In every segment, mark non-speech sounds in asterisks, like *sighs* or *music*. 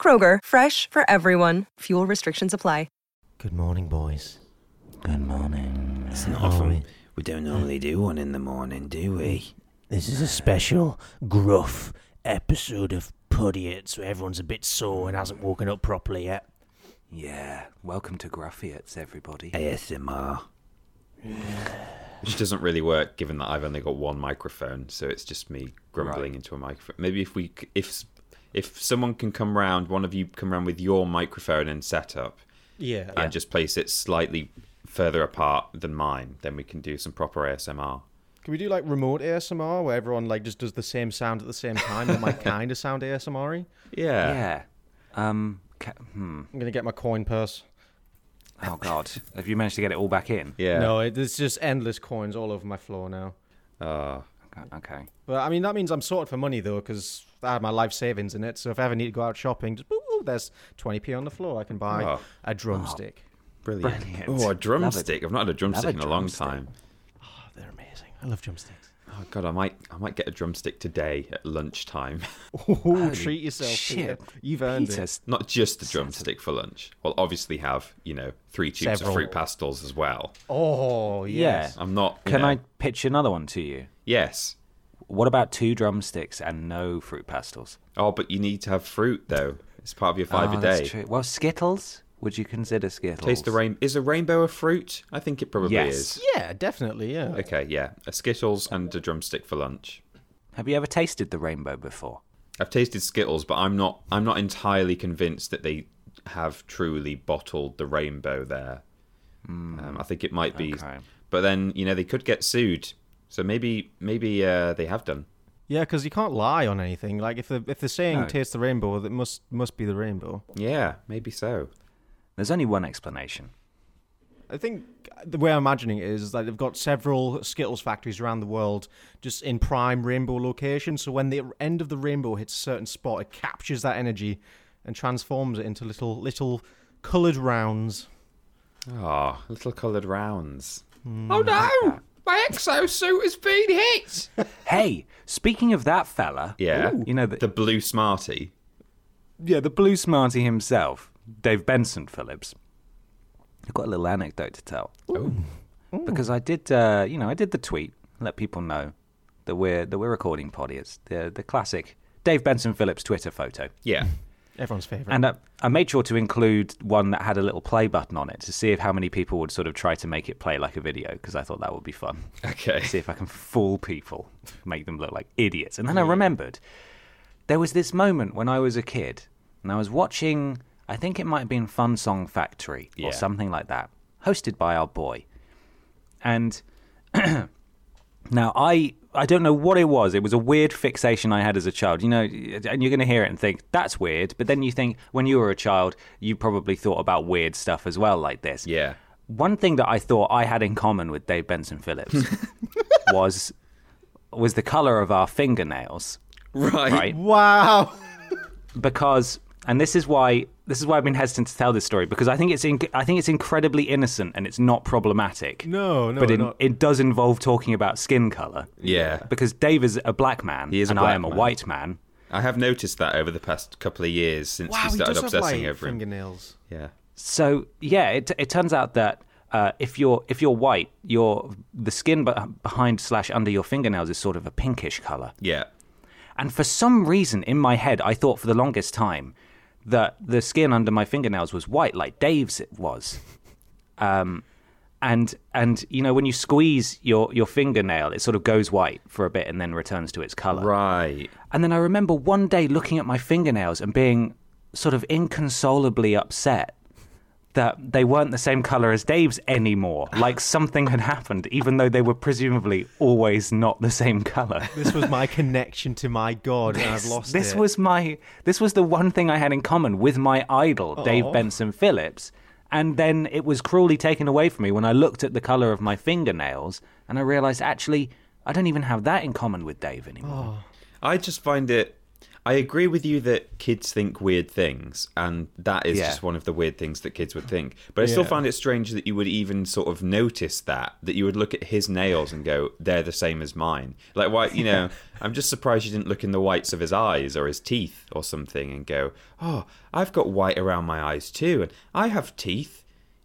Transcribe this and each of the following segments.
Kroger, fresh for everyone. Fuel restrictions apply. Good morning, boys. Good morning. It's not How are often. we? We don't normally do one in the morning, do we? This is a special, gruff episode of Podiots, so everyone's a bit sore and hasn't woken up properly yet. Yeah, welcome to Gruffiots, everybody. ASMR. *sighs* Which doesn't really work given that I've only got one microphone, so it's just me grumbling Right. into a microphone. Maybe if we, c- if if someone can come round, one of you come round with your microphone and setup, Yeah. and just place it slightly further apart than mine, then we can do some proper ASMR. Can we do like remote ASMR where everyone like just does the same sound at the same time? That might *laughs* kind of sound ASMR-y. Yeah. Yeah. Um. Ca- hmm. I'm gonna get my coin purse. Oh God. Have you managed to get it all back in? Yeah. No, it, there's just endless coins all over my floor now. Uh, Okay. okay. But I mean, that means I'm sorted for money though, because I had my life savings in it. So if I ever need to go out shopping, just boo, boo, there's 20p on the floor. I can buy Oh. a drumstick. Oh. brilliant. Brilliant. Oh, a drumstick. I've not had a drumstick in a long drumstick. time. Oh, they're amazing. I love drumsticks. Oh god, I might I might get a drumstick today at lunchtime. *laughs* Oh, treat yourself. Peter. You've earned it. Not just a drumstick for lunch. We'll obviously have, you know, three tubes Several. of Fruit Pastilles as well. Oh, yes. Yeah. I'm not Can know- I pitch another one to you? Yes. What about two drumsticks and no Fruit Pastilles? Oh, but you need to have fruit though. It's part of your five oh, a day. That's true. Well, Skittles. Would you consider Skittles? Taste the rain. Is a rainbow a fruit? I think it probably Yes. is. Yeah, definitely. Yeah. Okay, yeah. A Skittles and a drumstick for lunch. Have you ever tasted the rainbow before? I've tasted Skittles, but I'm not I'm not entirely convinced that they have truly bottled the rainbow there. um, I think it might be okay. but then, you know, they could get sued. So maybe maybe uh, they have done. Yeah, because you can't lie on anything. Like if the if they're saying No. taste the rainbow, it must must be the rainbow. Yeah, maybe so. There's only one explanation. I think the way I'm imagining it is that they've got several Skittles factories around the world, just in prime rainbow locations. So when the end of the rainbow hits a certain spot, it captures that energy and transforms it into little little coloured rounds. Ah, little coloured rounds. Oh no! My exosuit has been hit. *laughs* Hey, speaking of that fella, Yeah. you know the, The blue smarty. yeah, the blue smarty himself, Dave Benson Phillips. I've got a little anecdote to tell. Oh. Because I did, uh, you know, I did the tweet, let people know that we're that we're recording potty. It's the the classic Dave Benson Phillips Twitter photo, Yeah. Everyone's favourite. and uh, I made sure to include one that had a little play button on it to see if how many people would sort of try to make it play like a video because I thought that would be fun. Okay. see if I can fool people, make them look like idiots. And then I remembered there was this moment when I was a kid and I was watching, I think it might have been Fun Song Factory Yeah. or something like that, hosted by our boy. And *clears throat* now I I don't know what it was. It was a weird fixation I had as a child. You know, and you're going to hear it and think that's weird, but then you think when you were a child, you probably thought about weird stuff as well like this. Yeah. One thing that I thought I had in common with Dave Benson Phillips *laughs* was was the color of our fingernails, Right. right? wow. Because and this is why this is why I've been hesitant to tell this story because I think it's in, I think it's incredibly innocent and it's not problematic. No, no, but it, not- it does involve talking about skin color Yeah. because Dave is a black man He is a and I black am a man. white man. I have noticed that over the past couple of years since Wow, we he started does have obsessing like over him. fingernails. Yeah. So yeah, it it turns out that uh, if you're if you're white, your the skin be- behind slash under your fingernails is sort of a pinkish color. Yeah. And for some reason in my head, I thought for the longest time that the skin under my fingernails was white, like Dave's it was. Um, and and you know when you squeeze your your fingernail, it sort of goes white for a bit and then returns to its color. Right. And then I remember one day looking at my fingernails and being sort of inconsolably upset that they weren't the same color as Dave's anymore. Like something had happened, even though they were presumably always not the same color. *laughs* This was my connection to my god, and I've lost this it. was my this was the one thing I had in common with my idol, Dave oh. Benson Phillips. And then it was cruelly taken away from me when I looked at the color of my fingernails and I realized actually I don't even have that in common with Dave anymore. Oh. I just find it. I agree with you that kids think weird things, and that is Yeah. just one of the weird things that kids would think. But I still find it strange that you would even sort of notice that, that you would look at his nails and go, they're the same as mine. Like, why, you know, *laughs* I'm just surprised you didn't look in the whites of his eyes or his teeth or something and go, oh, I've got white around my eyes too, and I have teeth,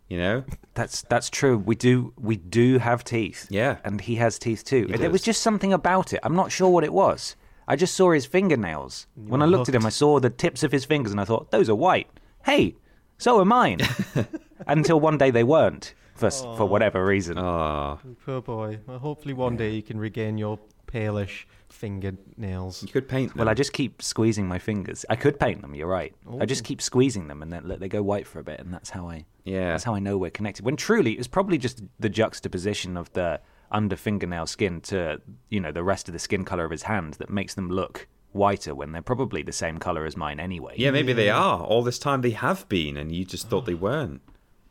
you know? *laughs* That's that's true. We do we do have teeth. Yeah. And he has teeth too. And There was just something about it. I'm not sure what it was. I just saw his fingernails. when I looked at him, I saw the tips of his fingers and I thought, those are white. Hey, so are mine. *laughs* Until one day they weren't. For, s for whatever reason. Ah, Poor boy. Well, hopefully one day you can regain your palish fingernails. you could paint them. Well, I just keep squeezing my fingers. I could paint them. You're right. I just keep squeezing them and then let they go white for a bit, and that's how I. Yeah. That's how I know we're connected. When truly, it's probably just the juxtaposition of the under fingernail skin to you know the rest of the skin color of his hand that makes them look whiter when they're probably the same color as mine anyway. yeah, maybe they are. All this time they have been, and you just thought they *sighs* weren't.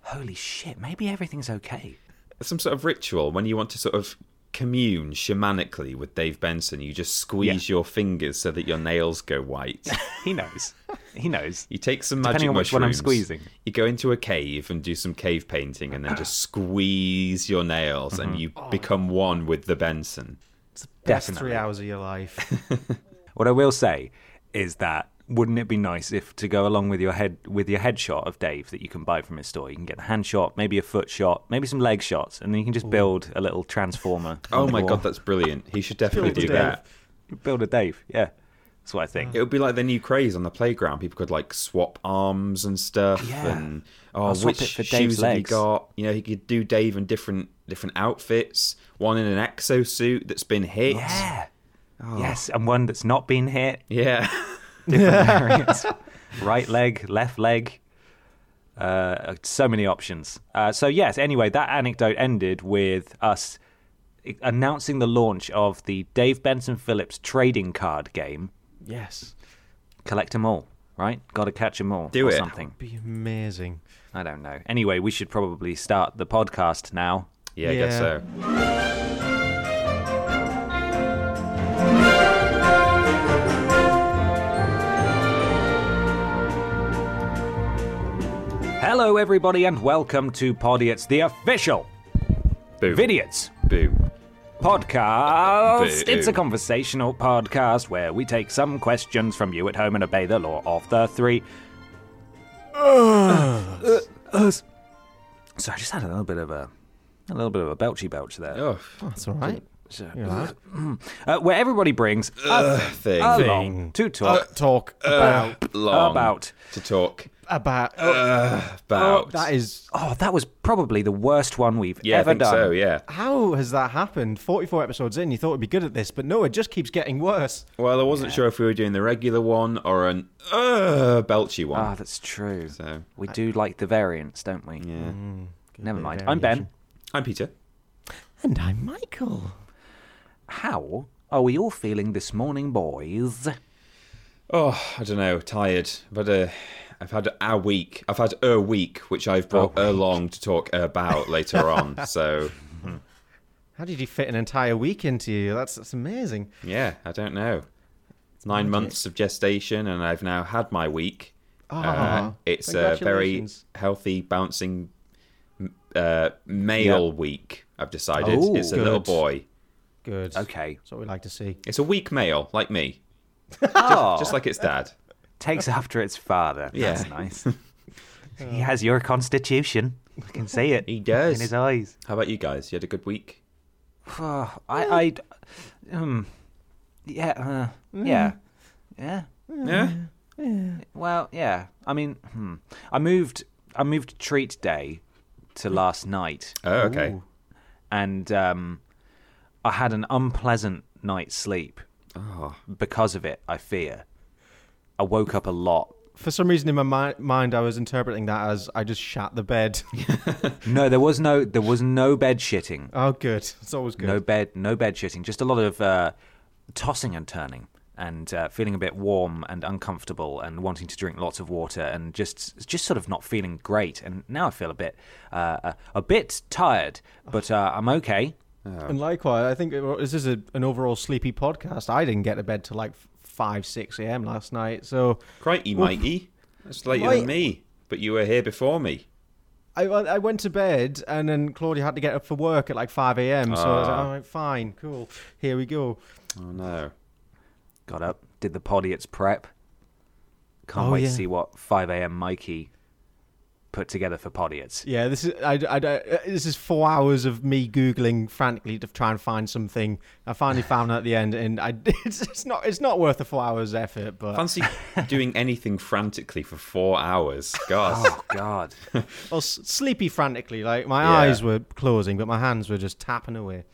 Holy shit! Maybe everything's okay. some sort of ritual when you want to sort of commune shamanically with Dave Benson. You just squeeze your fingers so that your nails go white. *laughs* He knows. he knows. You take some Depending magic on which one I'm squeezing. You go into a cave and do some cave painting, and then just squeeze your nails, and mm-hmm. you oh. become one with the Benson. Best Definitely. three hours of your life. *laughs* What I will say is that wouldn't it be nice if to go along with your head with your headshot of Dave that you can buy from his store, you can get the hand shot, maybe a foot shot, maybe some leg shots, and then you can just build a little transformer. Oh my god, that's brilliant! He should definitely Build do Dave. that. build a Dave. Yeah, that's what I think. It would be like the new craze on the playground. People could like swap arms and stuff, Yeah. and oh, I'll swap which it for shoes Dave's have you legs. got? You know, he could do Dave in different different outfits. One in an exosuit that's been hit. Yeah. Oh. Yes, and one that's not been hit. Yeah. *laughs* Different *laughs* variants. right leg, left leg. Uh, so many options. Uh, so yes. Anyway, that anecdote ended with us announcing the launch of the Dave Benson Phillips trading card game. yes. Collect them all, right? Got to catch them all. Do or it. Something. Be amazing. I don't know. Anyway, we should probably start the podcast now. Yeah, I guess so. Hello, everybody, and welcome to Podiots, the official Boo. Vidiots Boo. podcast. Boo. It's a conversational podcast where we take some questions from you at home and obey the law of the three. *sighs* Us. So I just had a little bit of a, a little bit of a belchy belch there. Oh, That's all right. So- *clears throat* uh, where everybody brings a thing. along to uh, talk Talk uh, about Long about. to talk about. about. that is Oh, that was probably the worst one we've yeah, I ever think done. so. Yeah. how has that happened? Forty-four episodes in, you thought it'd be good at this, but no, it just keeps getting worse. Well, I wasn't sure if we were doing the regular one or an uh, belchy one. Ah, that's true. So We do like the variants, don't we? yeah. Never bit of mind. I'm Ben. I'm Peter. And I'm Michael. How are we all feeling this morning, boys? Oh, I don't know. Tired. I've had a. I've had a week. I've had a week, which I've brought along to talk about later *laughs* on. So How did you fit an entire week into you? That's that's amazing. yeah, I don't know. Nine months of gestation, and I've now had my week. Uh, Ah, it's a very healthy, bouncing uh, male week. I've decided Oh, it's a little boy. Good. Okay. That's what we like to see. It's a weak male, like me, Oh, *laughs* just like its dad. Takes after its father. That's Yeah. nice. *laughs* he has your constitution. I can see it. He does. in his eyes. How about you guys? You had a good week? Oh, I, I, um, yeah, uh, yeah, yeah. Yeah. Well, yeah. I mean, hmm. I moved. I moved treat day to last night, Oh, okay. Ooh. and um, I had an unpleasant night's sleep Oh, because of it. I fear. I woke up a lot for some reason in my mi- mind, I was interpreting that as I just shat the bed. *laughs* No, there was no there was no bed shitting. oh, good. It's always good. No bed, no bed shitting. Just a lot of uh, tossing and turning, and uh, feeling a bit warm and uncomfortable, and wanting to drink lots of water, and just just sort of not feeling great. And now I feel a bit uh, a, a bit tired, but uh, I'm okay. And likewise, I think it- this is a, an overall sleepy podcast. I didn't get to bed till like five, six a.m. last night, so Crikey, Mikey. That's later Wait. than me. But you were here before me. I I went to bed, and then Claudia had to get up for work at like five a.m. So I was like, Ah. all right, fine, cool, here we go. Oh no. Got up, did the podiots prep. Can't Oh, wait yeah. to see what 5 a.m. Mikey put together for podiots. Yeah, this is I, I, I- uh, this is four hours of me googling frantically to try and find something. I finally found it at the end, and I *laughs* it's, it's not it's not worth the four hours effort, but Fancy *laughs* doing anything frantically for four hours. God. Oh God! *laughs* well, s- sleepy frantically. Like my Yeah. eyes were closing, but my hands were just tapping away.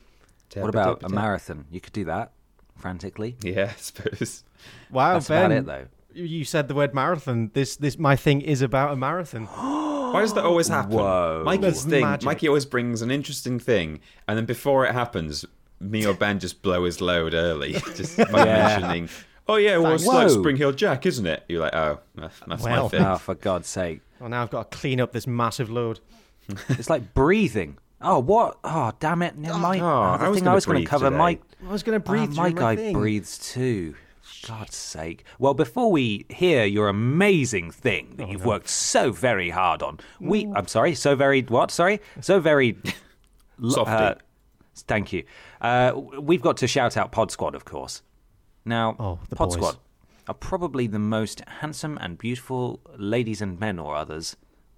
what about a marathon? You could do that frantically. Yeah, I suppose. Wow, That's Ben, about it, though. you- You said the word marathon. This this my thing is about a marathon. *gasps* *gasps* Why does that always happen? Whoa. Mikey's That's thing. magic. Mikey always brings an interesting thing, and then before it happens, me or Ben just blow his load early, *laughs* just by Yeah. mentioning. Oh yeah, well it's Whoa. like Spring-heeled Jack, isn't it? You're like, oh, that's, that's my Well. thing. Oh, for God's sake! well, now I've got to clean up this massive load. *laughs* It's like breathing. Oh, what? Oh, damn it! No, Mike. Oh, oh, the I was thing gonna I was going breathe to cover, today. Mike. I was going to breathe. Oh, during my my guy thing. breathes too. God's sake. Well, before we hear your amazing thing Oh, that you've worked so very hard on, we. I'm sorry. So very what? Sorry. So very. Softy. uh, thank you. Uh, we've got to shout out Pod Squad, of course. Now, Oh, the Pod boys. Squad are probably the most handsome and beautiful ladies and men or others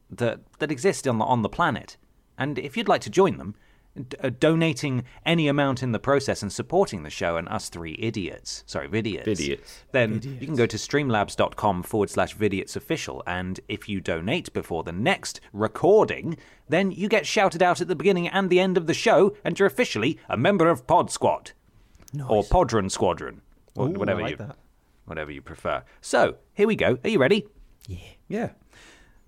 that that exist on the on the planet. And if you'd like to join them, d- uh, donating any amount in the process and supporting the show and us three idiots, sorry, vidiots, Vidiots. then you can go to streamlabs.com forward slash vidiots official. And if you donate before the next recording, then you get shouted out at the beginning and the end of the show, and you're officially a member of Pod Squad. Or Podron Squadron. wha- Ooh, whatever like you that. whatever you prefer. So, here we go. Are you ready? Yeah. Yeah.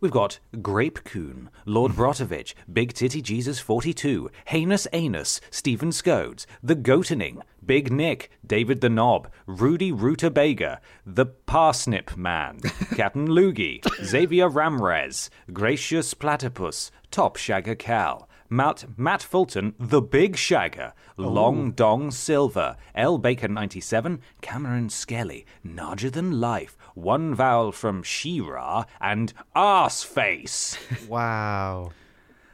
We've got Grape Coon, Lord *laughs* Brotovich, Big Titty Jesus 42, Heinous Anus, Stephen Scodes, The Goatening, Big Nick, David the Knob, Rudy Rutabaga, The Parsnip Man, *laughs* Captain Loogie, Xavier Ramrez, Gracious Platypus, Top Shagger Cal, Matt, Matt Fulton, The Big Shagger, oh. Long Dong Silver, L. Bacon 97, Cameron Skelly, Larger Than Life, One Vowel from She-Ra, and Arseface. *laughs* Wow.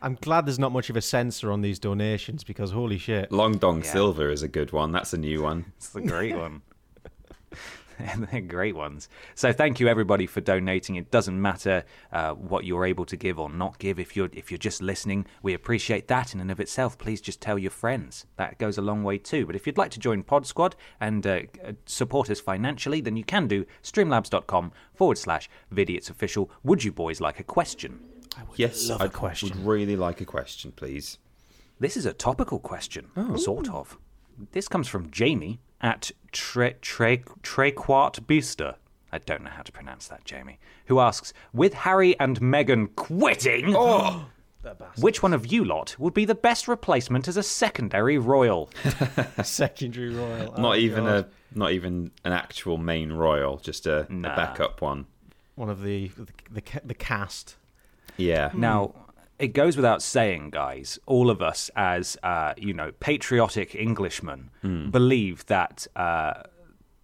I'm glad there's not much of a censor on these donations because holy shit. Long Dong Silver is a good one. That's a new one. It's a great one. *laughs* And *laughs* They're great ones. So thank you everybody for donating. It doesn't matter uh, what you're able to give or not give. If you're if you're just listening, we appreciate that in and of itself. Please just tell your friends. That goes a long way too. But if you'd like to join Pod Squad and uh, uh, support us financially, then you can do streamlabs.com forward slash vidiots official. Would you boys like a question? yes, love a I question. would really like a question, please. This is a topical question, sort of. This comes from Jamie at Tre Tre Trequart Beaster. I don't know how to pronounce that, Jamie. Who asks, with Harry and Meghan quitting, *gasps* oh! which one of you lot would be the best replacement as a secondary royal? *laughs* Secondary royal. not Oh, even God. a not even an actual main royal, just a, Nah. a backup one. one of the the, the, the cast. Yeah. Now, it goes without saying, guys, all of us as, uh, you know, patriotic Englishmen believe that, uh,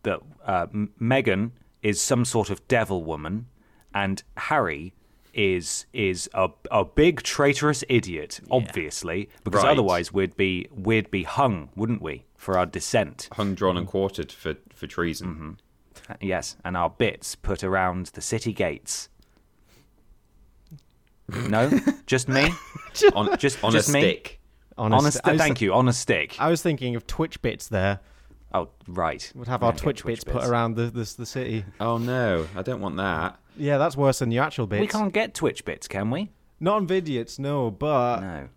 that uh, Meghan is some sort of devil woman and Harry is is a, a big traitorous idiot, obviously, because Right. otherwise we'd be we'd be hung, wouldn't we, for our dissent? Hung, drawn, and quartered for for treason. Uh, Yes, and our bits put around the city gates. No, *laughs* just me. On Just- on just a me? stick. On a Honest, st- thank you. On a stick. I was thinking of Twitch bits there. Oh, right. We'd have We our don't Twitch, bits, put around the, the the city. Oh no, I don't want that. Yeah, that's worse than the actual bits. We can't get Twitch bits, can we? Not on vidiots, no. But No.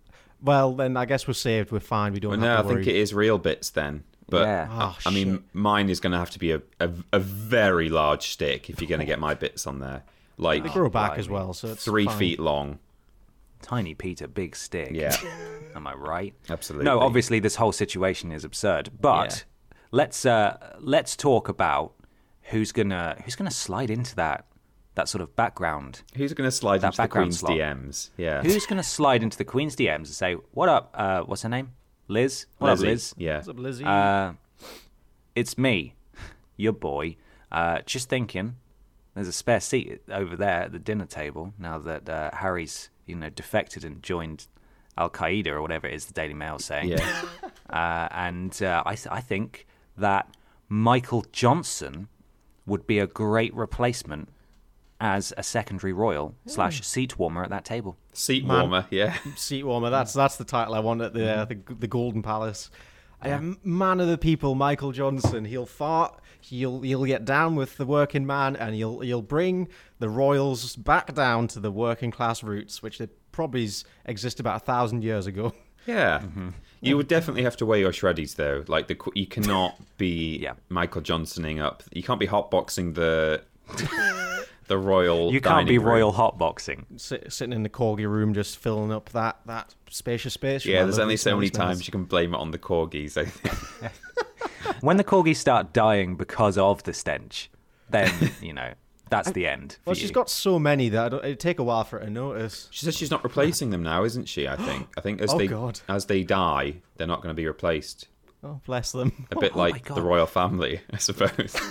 well, then I guess we're saved. We're fine. We don't Well, have no, I think it is real bits then. But Yeah. I, Oh, I mean, mine is going to have to be a, a, a very large stick if you're going to oh. get my bits on there. Like They grow back as well, so it's three fine. feet long. Tiny Peter, big stick. Yeah. *laughs* Am I right? Absolutely. No, obviously this whole situation is absurd. But let's uh, let's talk about who's gonna who's gonna slide into that that sort of background. Who's going to slide That into the Queen's slot. DMs? Yeah. Who's gonna slide into the Queen's DMs and say, "What up? Uh, what's her name? Liz? What up, Liz? Yeah. What's up, Lizzie? Uh, it's me, *laughs* your boy. Uh, just thinking, there's a spare seat over there at the dinner table now that uh, Harry's, you know, defected and joined Al Qaeda or whatever it is the Daily Mail's saying. Yeah. *laughs* Uh, and uh, I, th- I think that Michael Johnson would be a great replacement as a secondary royal slash seat warmer at that table. Seat Man. warmer. Yeah. *laughs* Seat warmer. That's that's the title I want at the uh, the, the Golden Palace. Um, man of the people, Michael Johnson. He'll fart. He'll he'll get down with the working man, and he'll he'll bring the royals back down to the working class roots, which they probably s- exist about a thousand years ago. *laughs* Yeah. Mm-hmm. You would definitely have to wear your shreddies though. Like the you cannot be *laughs* Yeah. Michael Johnsoning up. You can't be hotboxing the *laughs* the royal. You can't be room. royal hotboxing. Sit, sitting in the corgi room, just filling up that that spacious space. Yeah, there's only so many times you can blame it on the corgis. I think. *laughs* When the corgis start dying because of the stench, then you know that's the end. For Well, you. she's got so many that it'd it'd take a while for her to notice. She says she's not replacing them now, isn't she? I think. I think as Oh, they God. as they die, they're not going to be replaced. Oh, bless them. A bit oh like the royal family, *laughs* I suppose. *laughs*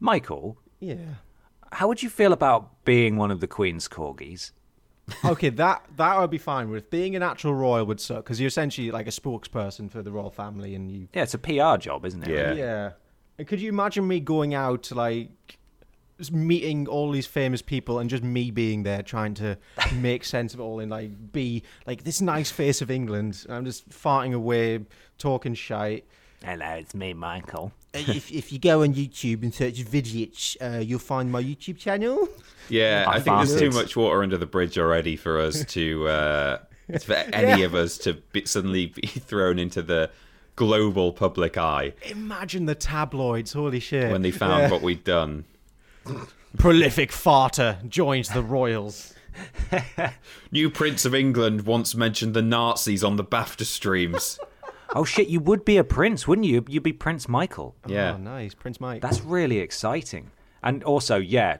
Michael. Yeah. How would you feel about being one of the Queen's corgis? Okay, that that I'd be fine with. Being an actual royal would suck because you're essentially like a spokesperson for the royal family, and you. Yeah, it's a PR job, isn't it? Yeah. Yeah. And could you imagine me going out like just meeting all these famous people and just me being there trying to *laughs* make sense of it all and like be like this nice face of England? And I'm just farting away, talking shite. Hello, it's me, Michael. if, if you go on YouTube and search Vidic, uh, you'll find my YouTube channel. Yeah, I I think there's too much water under the bridge already for us to, uh, *laughs* for any of us to be, suddenly be thrown into the global public eye Imagine the tabloids, holy shit. when they found what we'd done. prolific farter joins the royals. *laughs* New Prince of England once mentioned the Nazis on the BAFTA streams. *laughs* Oh shit, you would be a prince, wouldn't you? You'd be Prince Michael. Yeah. Oh, nice. Prince Mike. That's really exciting. And also, yeah,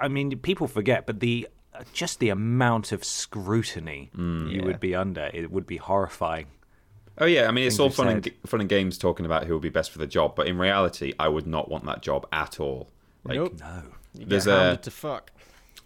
I mean, people forget, but the just the amount of scrutiny you would be under, it would be horrifying. Oh yeah, I mean it's all fun and, said. g- fun and games talking about who would be best for the job, but in reality, I would not want that job at all. Like, Nope. No. You there's get a- to fuck.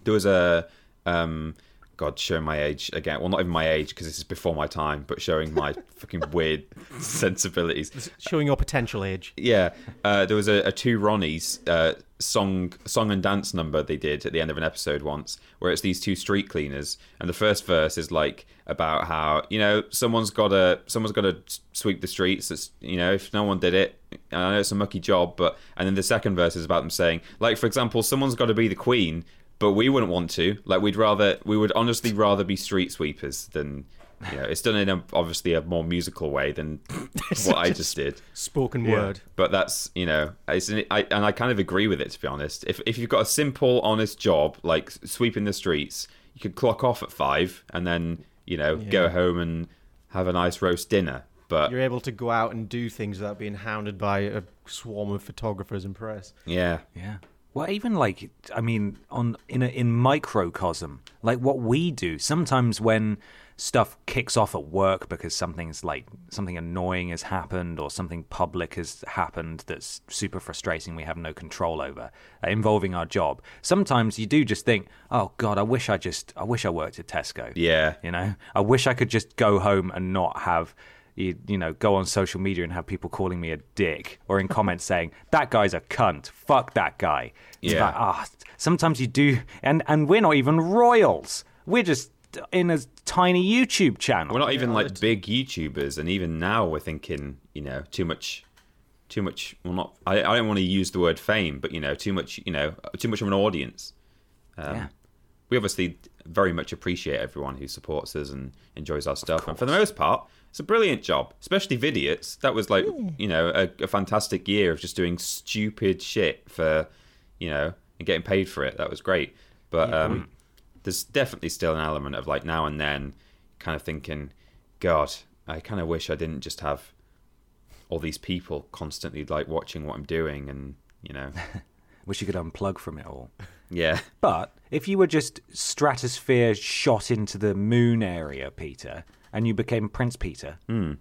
there was a um god showing my age again well not even my age because this is before my time but showing my *laughs* fucking weird sensibilities Showing your potential age. yeah uh, there was a, a two ronnies uh, song song and dance number they did at the end of an episode once where it's these two street cleaners and the first verse is like about how you know someone's got to someone's got to sweep the streets it's, you know if no one did it I know it's a mucky job but and then the second verse is about them saying like for example someone's got to be the queen but we wouldn't want to like we'd rather we would honestly rather be street sweepers than you know it's done in a, obviously a more musical way than *laughs* what I just did Spoken word. but that's you know, it's an, I, and I kind of agree with it to be honest. If if you've got a simple, honest job like sweeping the streets, you could clock off at five and then you know go home and have a nice roast dinner. But You're able to go out and do things without being hounded by a swarm of photographers and press. yeah, Yeah. Well, even like I mean, on in a, in microcosm, like what we do sometimes when stuff kicks off at work because something's like something annoying has happened or something public has happened that's super frustrating we have no control over uh, involving our job sometimes you do just think oh god i wish i just i wish i worked at tesco. Yeah, you know, I wish I could just go home and not have you, you know go on social media and have people calling me a dick or in comments *laughs* saying that guy's a cunt. Fuck that guy. It's Yeah. like, ah, sometimes you do, and and we're not even royals. We're just in a tiny YouTube channel. we're not even like big YouTubers, and even now we're thinking, you know, too much, too much. Well, not. I, I don't want to use the word fame, but you know, too much. You know, too much of an audience. Um, Yeah. We obviously very much appreciate everyone who supports us and enjoys our stuff. And for the most part, it's a brilliant job, especially Vidiots. That was like, you know, a, a fantastic year of just doing stupid shit for, you know, and getting paid for it. That was great. But um, there's definitely still an element of like now and then kind of thinking, God, I kind of wish I didn't just have all these people constantly like watching what I'm doing and, you know, *laughs* Wish you could unplug from it all. yeah. But if you were just stratosphere shot into the moon area, Peter, and you became Prince Peter, hmm.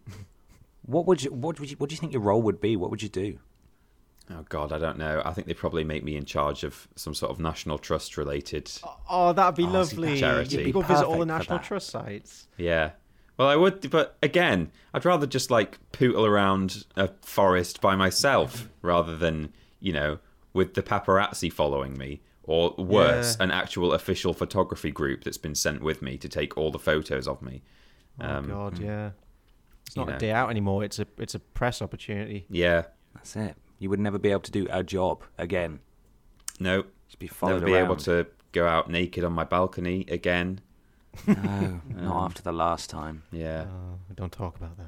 what would you what would you what do you think your role would be? What would you do? Oh God, I don't know. I think they probably make me in charge of some sort of national trust related. Oh, oh that'd be see, lovely. charity. You'd be go visit all the National. Trust sites. Yeah. Well, I would, but again, I'd rather just like pootle around a forest by myself rather than you know with the paparazzi following me, or worse, Yeah. an actual official photography group that's been sent with me to take all the photos of me. Oh Um, God, mm. yeah. It's not know. a day out anymore. It's a it's a press opportunity. Yeah. That's it. You would never be able to do a job again. No. Just be followed Never be around. able to go out naked on my balcony again. No, *laughs* not um, after the last time. Yeah. Oh, don't talk about that.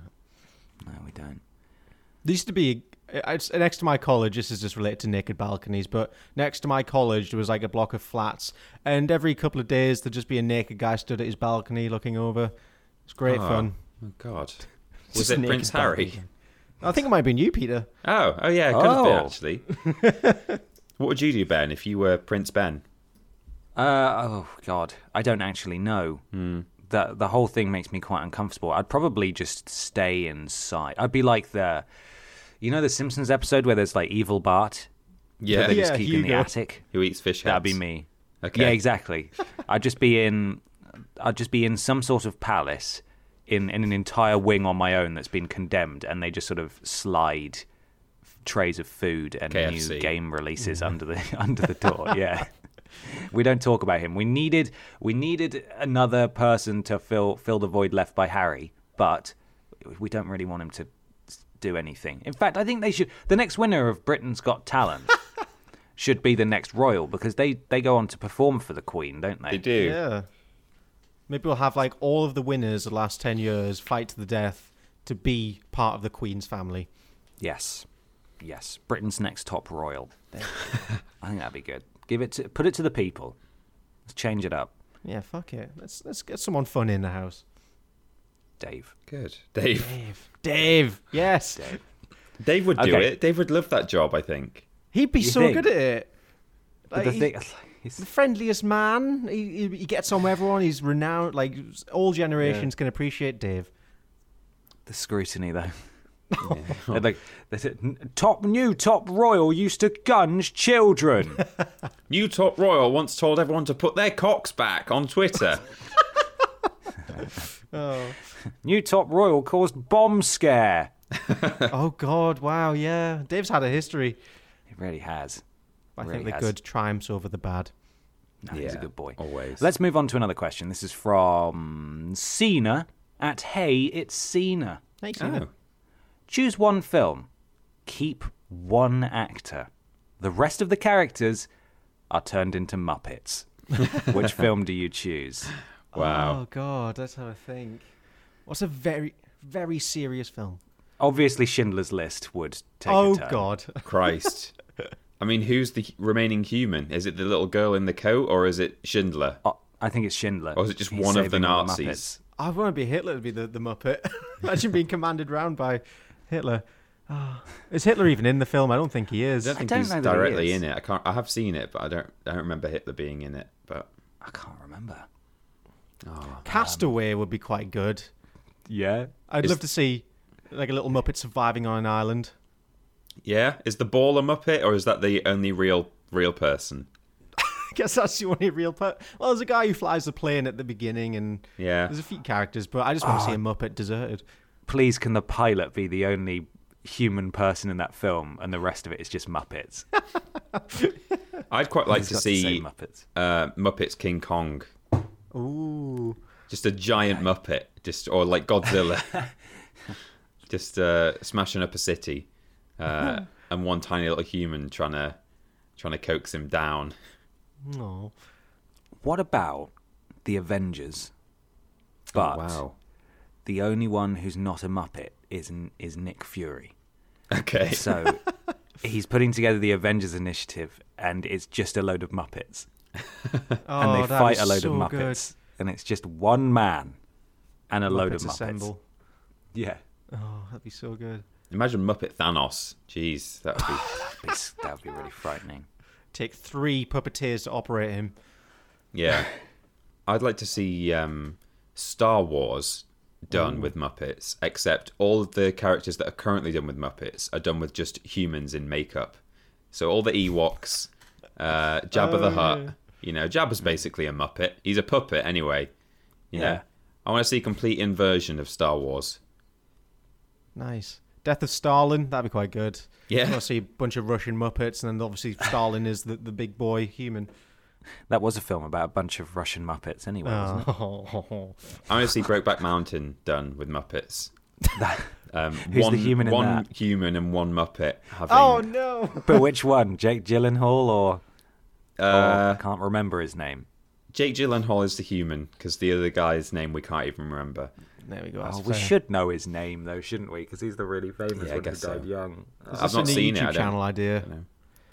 No, we don't. There used to be uh, it's uh, next to my college. This is just related to naked balconies, but next to my college there was like a block of flats, and every couple of days there'd just be a naked guy stood at his balcony looking over. It's great Oh, fun. Oh God. *laughs* Was it Prince Harry? balcony. I think it might have been you, Peter. Oh, oh yeah, it could have been Oh. actually. *laughs* what would you do, Ben, if you were Prince Ben? Uh, oh God, I don't actually know. The the whole thing makes me quite uncomfortable. I'd probably just stay inside. I'd be like the, you know, the Simpsons episode where there's like evil Bart. Yeah. that they just Yeah, keep in the attic. Who eats fish heads? That'd be me. Okay. Yeah, exactly. I'd just be in, I'd just be in some sort of palace, in in an entire wing on my own that's been condemned, and they just sort of slide trays of food and KFC. new game releases under the *laughs* under the door. Yeah. We don't talk about him. We needed we needed another person to fill fill the void left by Harry, but we don't really want him to do anything. In fact, I think they should. The next winner of Britain's Got Talent *laughs* should be the next royal because they they go on to perform for the Queen, don't they? They do. Yeah. Maybe we'll have like all of the winners of the last ten years fight to the death to be part of the Queen's family. Yes, yes. Britain's next top royal. *laughs* I think that'd be good. Give it to put it to the people. Let's change it up, Yeah, fuck it. Let's let's get someone fun in the house. Dave. Good. Dave. Dave. Dave. Yes. Dave. Dave would do Okay. it. Dave would love that job, I think. He'd be You so think? good at it. Like, the he- thing, he's- the friendliest man. He, he, he gets on with everyone. He's renowned. Like all generations can appreciate Dave. the scrutiny though. *laughs* They're like, they said, top new top royal used to gunge children. *laughs* New Top Royal once told everyone to put their cocks back on Twitter. *laughs* Oh. new top royal caused bomb scare. oh God! Wow. Yeah. Dave's had a history. It really has. I Really think the has. good triumphs over the bad. No, he's a good boy. always. Let's move on to another question. This is from Cena at Hey, it's Cena. Hey, Cena. Oh. Choose one film. Keep one actor. The rest of the characters are turned into Muppets. *laughs* Which film do you choose? Wow. Oh God, that's how I think. What's a very, very serious film? Obviously, Schindler's List would take oh a turn. God. Christ. *laughs* I mean, who's the remaining human? Is it the little girl in the coat, or is it Schindler? Oh, I think it's Schindler. Or is it just He's one of the Nazis? Muppets. I want to be Hitler to be the, the Muppet. *laughs* Imagine being commanded round by Hitler. Ah, is Hitler even in the film? I don't think he is. I don't think don't he's know that he directly in it. I can't. I have seen it, but I don't. I don't remember Hitler being in it. But I can't remember. Castaway would be quite good. Yeah. I'd Is- love to see like a little Muppet surviving on an island. Yeah, is the ball a Muppet, or is that the only real real person? *laughs* I guess that's the only real part. Well, there's a guy who flies the plane at the beginning, and Yeah. there's a few characters, but I just want to see a Muppet deserted. Please, can the pilot be the only human person in that film, and the rest of it is just Muppets? *laughs* I'd quite like to got say see Muppets. uh, Muppets King Kong. Ooh. Just a giant Muppet, just or like Godzilla, *laughs* just uh, smashing up a city, uh, and one tiny little human trying to trying to coax him down. Oh. What about the Avengers, but Oh, wow. the only one who's not a Muppet is is Nick Fury. Okay. So *laughs* he's putting together the Avengers Initiative, and it's just a load of Muppets, Oh, and they that'd fight a load so of good. Muppets, and it's just one man and a load of Muppets Muppets. assemble. Yeah, Oh, that'd be so good. Imagine Muppet Thanos. Jeez, that would be. *laughs* that'd be, that'd be really frightening. Take three puppeteers to operate him. Yeah. *laughs* I'd like to see um, Star Wars done with Muppets, except all of the characters that are currently done with Muppets are done with just humans in makeup. So all the Ewoks, uh, Jabba the Hutt. You know, Jabba's basically a Muppet. He's a puppet anyway. You know? Yeah. I want to see a complete inversion of Star Wars. Nice. Death of Stalin. That'd be quite good. Yeah. I want to see a bunch of Russian Muppets, and then obviously *laughs* Stalin is the, the big boy human. That was a film about a bunch of Russian Muppets, anyway. Wasn't it? Oh. *laughs* I want to see Brokeback Mountain done with Muppets. *laughs* Um, Who's the one, human in one that? human and one Muppet having. oh no! But which one? Jake Gyllenhaal or, or Uh, I can't remember his name. Jake Gyllenhaal is the human because the other guy's name we can't even remember. There we go. Oh, we fair. should know his name though, shouldn't we? Because he's the really famous Yeah, I one who guess died so. young. Is I've this not a seen it, YouTube I don't- channel idea.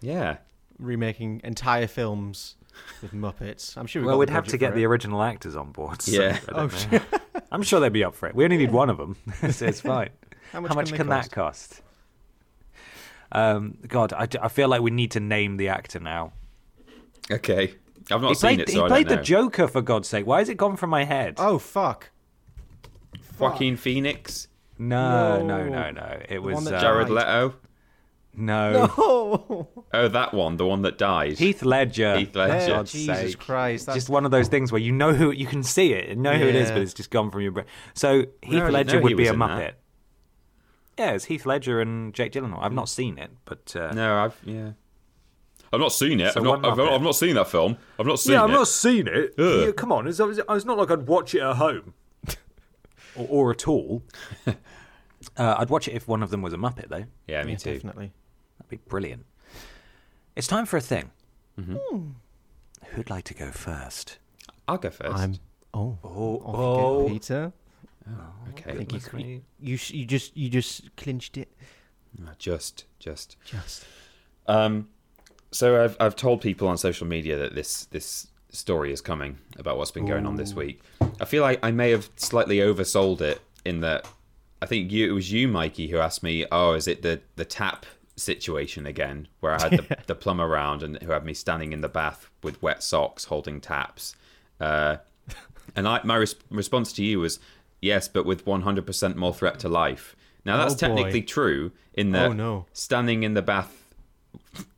Yeah, Remaking entire films with Muppets. I'm sure. We've well, got we'd have to get the original actors on board. so Yeah. I don't know. *laughs* I'm sure they'd be up for it. We only need one of them, *laughs* *laughs* so it's fine. How much How much can can, they that cost? Um, God, I feel like we need to name the actor now. okay. I've not he seen played, it, so he I played don't the. Joker for God's sake. Why has it gone from my head? Oh fuck! Joaquin Phoenix, no, no, no. no, no. It was that uh, Jared died. Leto. no. Oh, *laughs* Oh, that one, the one that died. Heath Ledger. Heath Ledger. For God's Jesus sake. Christ! That's Just one of those things where you know who you can see it and know who it is, Yeah. but it's just gone from your brain. So Heath didn't Ledger know would he be was a in Muppet. that. Yeah, it's Heath Ledger and Jake Gyllenhaal. I've not seen it, but uh, No, I've yeah. I've not seen it. So I've, not, I've, Muppet. I've not seen that film. I've not seen it. yeah, I've it. not seen it. Ugh. Yeah, come on, it's, it's not like I'd watch it at home or, or at all. *laughs* uh, I'd watch it if one of them was a Muppet, though. Yeah, me yeah, too. definitely. That'd be brilliant. It's time for a thing. Who'd like to go first? I'll go 1st I'm. Oh, Oh, oh. you go, Peter. okay. think you, Look you you just you just clinched it. Just, just. Just. Um, so I've I've told people on social media that this this story is coming about what's been going on this week. I feel like I may have slightly oversold it in that I think you it was you, Mikey, who asked me, "Oh, is it the the tap situation again?" Where I had the, *laughs* the plumber around and who had me standing in the bath with wet socks holding taps. Uh, and I, my res- response to you was, "Yes, but with 100% more threat to life." Now that's Oh, technically true in that Oh, no. standing in the bath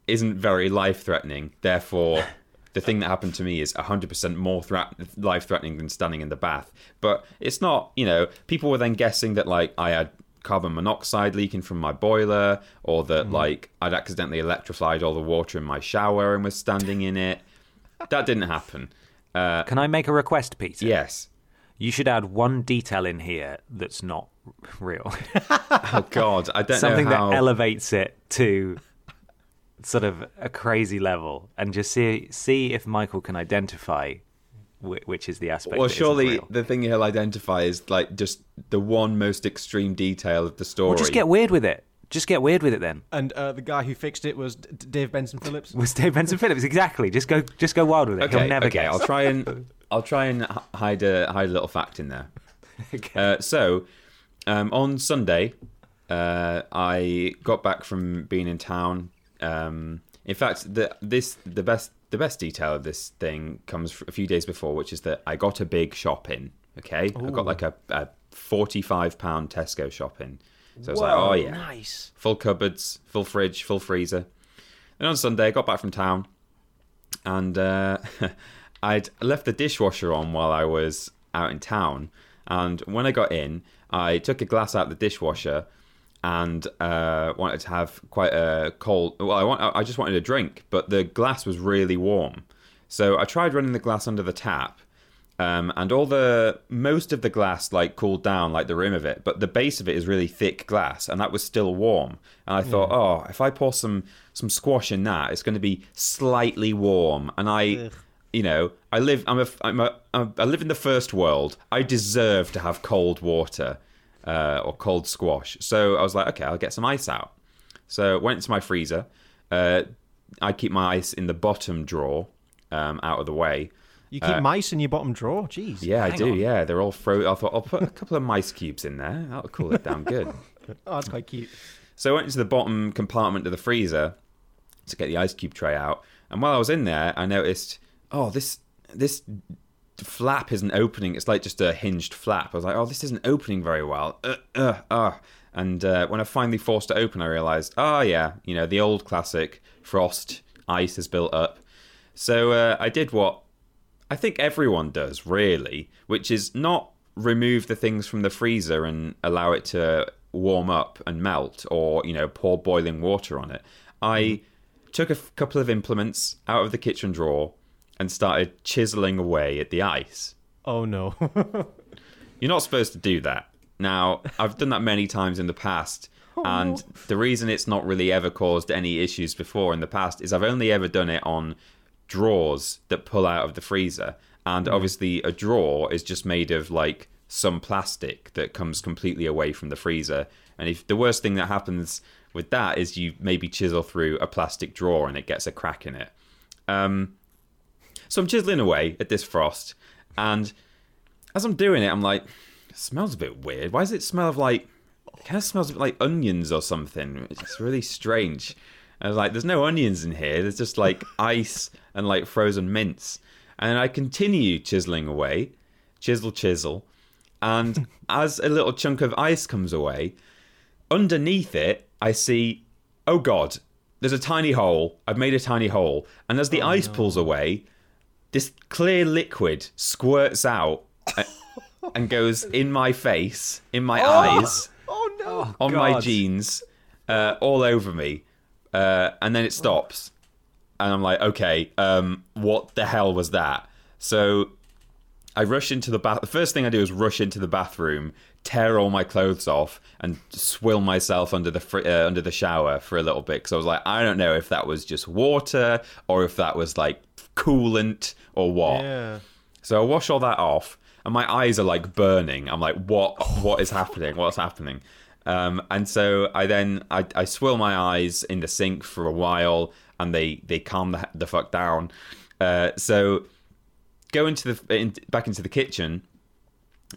isn't very life threatening. Therefore, *laughs* the thing that happened to me is 100% more threat- life threatening than standing in the bath. But it's not, you know, people were then guessing that, like, I had carbon monoxide leaking from my boiler or that, mm-hmm. like, I'd accidentally electrified all the water in my shower and was standing in it. That didn't happen. Uh, Can I make a request, Peter? Yes. You should add one detail in here that's not real. *laughs* Oh, God. I don't Something know how. that elevates it to sort of a crazy level and just see see if Michael can identify whi- which is the aspect well, that isn't surely real. the thing he'll identify is, like, just the one most extreme detail of the story. Well, just get weird with it. Just get weird with it then. And uh, the guy who fixed it was D- D- Dave Benson Phillips. was Dave Benson Phillips, exactly. Just go just go wild with it. Okay, He'll never okay. guess. I'll try and *laughs* I'll try and hide a hide a little fact in there. Uh, so, um, on Sunday, uh, I got back from being in town. Um, in fact, the this the best the best detail of this thing comes a few days before, which is that I got a big shop in. Okay, I got like a, a forty five pound Tesco shop in. So I was like, oh yeah, Nice. full cupboards, full fridge, full freezer. And on Sunday, I got back from town, and uh, *laughs* I'd left the dishwasher on while I was out in town. And when I got in, I took a glass out of the dishwasher and uh, wanted to have quite a cold. Well, I want, I just wanted a drink, but the glass was really warm. So I tried running the glass under the tap, um, and all the most of the glass like cooled down, like the rim of it, but the base of it is really thick glass, and that was still warm. And I thought, oh, if I pour some some squash in that, it's going to be slightly warm. And I you know, I live. I'm a. I'm a. I'm, I live in the first world. I deserve to have cold water uh, or cold squash. So I was like, okay, I'll get some ice out. So went into my freezer. Uh, I keep my ice in the bottom drawer, um, out of the way. You keep mice in your bottom drawer? Jeez. Yeah, I do. on. Yeah, they're all frozen. I thought I'll put a couple of mice cubes in there. That'll cool it down good. *laughs* Oh, that's quite cute. So I went into the bottom compartment of the freezer to get the ice cube tray out, and while I was in there, I noticed, oh, this this flap isn't opening. It's like just a hinged flap. I was like, oh, this isn't opening very well. Uh, uh, uh. And uh, when I finally forced it open, I realized, oh yeah, you know, the old classic frost ice has built up. So uh, I did what I think everyone does, really, which is not remove the things from the freezer and allow it to warm up and melt or, you know, pour boiling water on it. I took a f- couple of implements out of the kitchen drawer and started chiseling away at the ice. Oh no. *laughs* You're not supposed to do that. Now, I've done that many times in the past, and the reason it's not really ever caused any issues before in the past is I've only ever done it on drawers that pull out of the freezer. And obviously, a drawer is just made of like some plastic that comes completely away from the freezer. And if the worst thing that happens with that is you maybe chisel through a plastic drawer and it gets a crack in it. Um, so I'm chiseling away at this frost, and as I'm doing it, I'm like, it smells a bit weird. Why does it smell of like, it kind of smells a bit like onions or something? It's really strange. I was like, there's no onions in here. There's just like *laughs* ice and like frozen mints. And I continue chiseling away, chisel, chisel. And *laughs* as a little chunk of ice comes away, underneath it, I see, oh God, there's a tiny hole. I've made a tiny hole. And as the oh, ice pulls away, this clear liquid squirts out and goes *laughs* in my face, in my eyes, oh no. on my jeans, uh, all over me. Uh, and then it stops. And I'm like, okay, um, what the hell was that? So I rush into the bath. The first thing I do is rush into the bathroom, tear all my clothes off, and swill myself under the fr- uh, under the shower for a little bit because I was like, I don't know if that was just water or if that was like coolant or what. Yeah. So I wash all that off, and my eyes are like burning. I'm like, what? What is happening? What's happening? Um, and so I then I, I swill my eyes in the sink for a while, and they they calm the, the fuck down. Uh, so go into the in, back into the kitchen.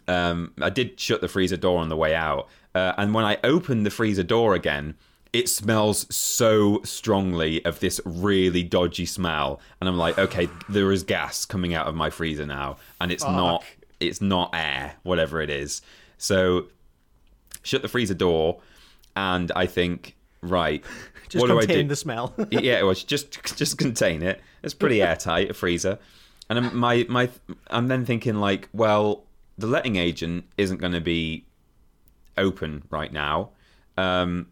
Um, I did shut the freezer door on the way out, uh, and when I opened the freezer door again, it smells so strongly of this really dodgy smell, and I'm like, okay, there is gas coming out of my freezer now, and it's not it's not air, whatever it is. So shut the freezer door, and I think, right, *laughs* Just what do I contain do? the smell. *laughs* yeah, it was just just contain it. It's pretty *laughs* airtight, a freezer. And I'm- my my I'm then thinking like, well, the letting agent isn't going to be open right now. Um,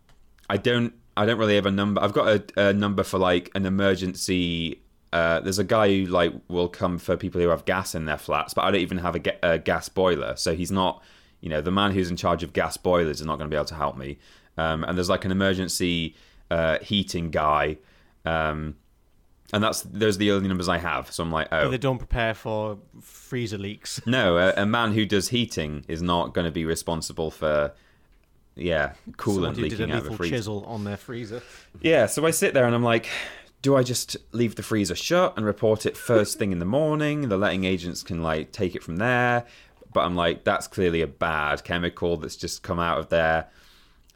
I don't I don't really have a number. I've got a, a number for like an emergency. Uh, there's a guy who like will come for people who have gas in their flats, but I don't even have a, ga- a gas boiler, so he's not. You know, the man who's in charge of gas boilers is not going to be able to help me. Um, and there's like an emergency uh, heating guy. Um, and that's those are the only numbers I have. So I'm like, oh, But they don't prepare for freezer leaks. no, a, a man who does heating is not going to be responsible for, yeah, coolant who did a leaking out of a freezer. chisel on their freezer. Yeah, so I sit there and I'm like, do I just leave the freezer shut and report it first thing in the morning? The letting agents can like take it from there. But I'm like, that's clearly a bad chemical that's just come out of there.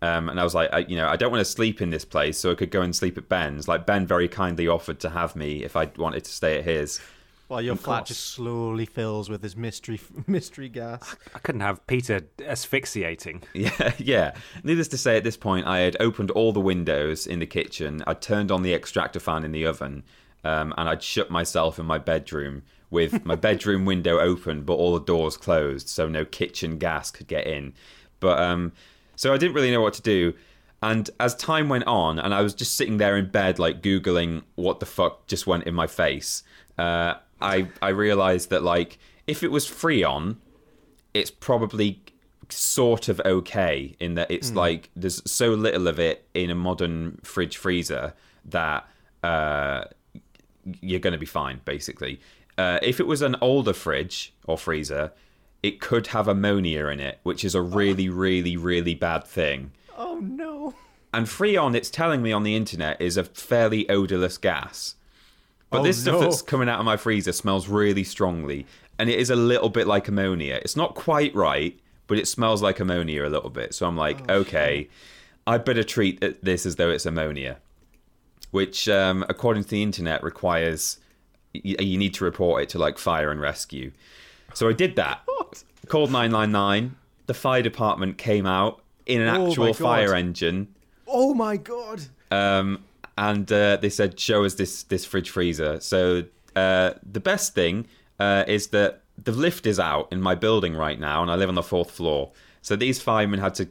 Um, and I was like, I, you know, I don't want to sleep in this place, so I could go and sleep at Ben's. Like Ben very kindly offered to have me if I wanted to stay at his. While your flat just slowly fills with this mystery *laughs* mystery gas. I couldn't have Peter asphyxiating. *laughs* Yeah, yeah. Needless to say, at this point, I had opened all the windows in the kitchen. I'd turned on the extractor fan in the oven, um, and I'd shut myself in my bedroom with my *laughs* bedroom window open, but all the doors closed, so no kitchen gas could get in. But um, so I didn't really know what to do. And as time went on, and I was just sitting there in bed, like googling what the fuck just went in my face, uh, I I realized that like if it was Freon, it's probably sort of okay in that it's like there's so little of it in a modern fridge freezer that uh, you're going to be fine basically. uh, if it was an older fridge or freezer, it could have ammonia in it, which is a really, really, really bad thing. Oh no. And Freon, it's telling me on the internet, is a fairly odorless gas. But Oh, this stuff no. that's coming out of my freezer smells really strongly, and it is a little bit like ammonia. It's not quite right, but it smells like ammonia a little bit. So I'm like, Oh, okay, I better treat this as though it's ammonia, which, um, according to the internet, requires you need to report it to like fire and rescue. So I did that. Called 999. The fire department came out in an Oh actual fire engine Oh my god. um, and uh, they said, "Show us this this fridge freezer." So uh, the best thing uh, is that the lift is out in my building right now, and I live on the fourth floor. So these firemen had to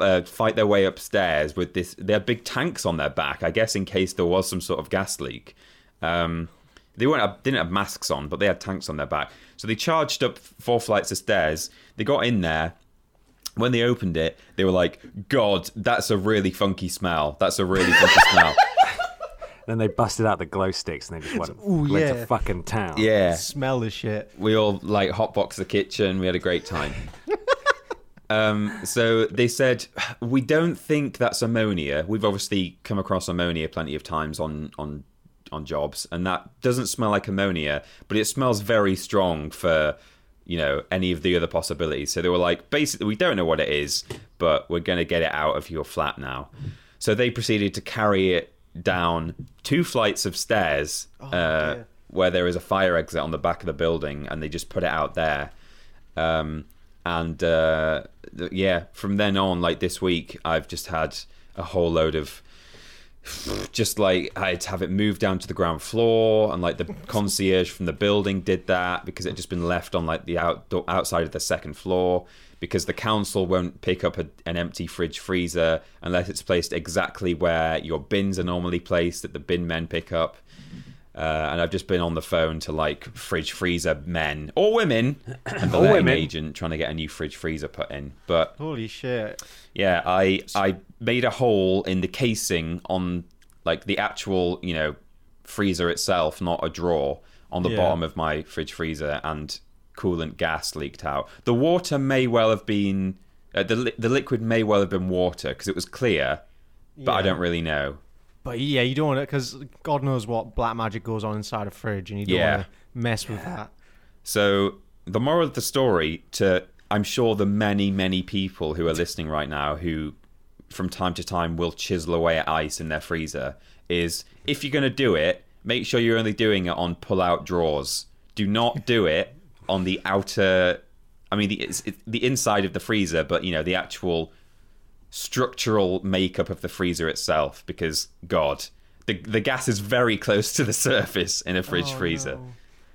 uh, fight their way upstairs with this. They had big tanks on their back, I guess, in case there was some sort of gas leak. Um, they weren't didn't have masks on, but they had tanks on their back. So they charged up four flights of stairs. They got in there. When they opened it, they were like, "God, that's a really funky smell. That's a really funky smell." *laughs* Then they busted out the glow sticks and they just went, Ooh, went yeah. to fucking town. Yeah, Smell the shit. we all like hotbox the kitchen. We had a great time. *laughs* um, so they said we don't think that's ammonia. We've obviously come across ammonia plenty of times on on on jobs, and that doesn't smell like ammonia, but it smells very strong for you know any of the other possibilities. So they were like, basically, we don't know what it is, but we're going to get it out of your flat now. So they proceeded to carry it down two flights of stairs. uh, where there is a fire exit on the back of the building, and they just put it out there. Um, and uh, yeah, from then on, like this week, I've just had a whole load of just like I had to have it moved down to the ground floor, and like the concierge from the building did that because it had just been left on like the outdoor outside of the second floor because the council won't pick up a, an empty fridge freezer unless it's placed exactly where your bins are normally placed that the bin men pick up. Uh, and I've just been on the phone to like fridge freezer men or women and the letting women. agent trying to get a new fridge freezer put in. But Holy shit. Yeah, I I made a hole in the casing on like the actual you know freezer itself, not a drawer, on the Yeah. bottom of my fridge freezer, and coolant gas leaked out. The water may well have been uh, the li- the liquid may well have been water because it was clear, but I don't really know. But yeah, you don't want it because God knows what black magic goes on inside a fridge, and you don't Yeah. want to mess with that. So the moral of the story to I'm sure the many many people who are listening right now who from time to time will chisel away at ice in their freezer is if you're going to do it, make sure you're only doing it on pull-out drawers. Do not do it on the outer I mean the it's, it, the inside of the freezer, but you know, the actual structural makeup of the freezer itself because god, the the gas is very close to the *laughs* surface in a fridge oh, freezer.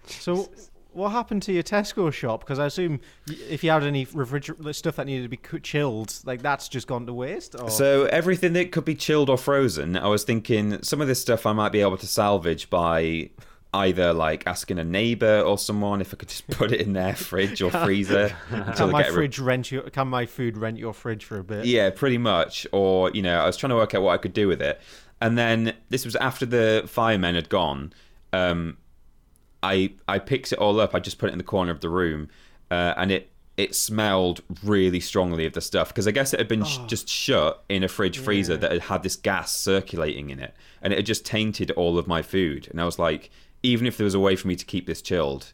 So, what happened to your Tesco shop? Because I assume if you had any refriger- stuff that needed to be chilled, like that's just gone to waste. Or... So everything that could be chilled or frozen, I was thinking some of this stuff I might be able to salvage by either like asking a neighbor or someone if I could just *laughs* put it in their fridge or freezer *laughs* can my fridge rent your? Can my food rent your fridge for a bit? Yeah, pretty much. Or you know, I was trying to work out what I could do with it, and then this was after the firemen had gone. Um, I I picked it all up. I just put it in the corner of the room, uh, and it it smelled really strongly of the stuff because I guess it had been sh- just shut in a fridge freezer that had had this gas circulating in it, and it had just tainted all of my food. And I was like, even if there was a way for me to keep this chilled,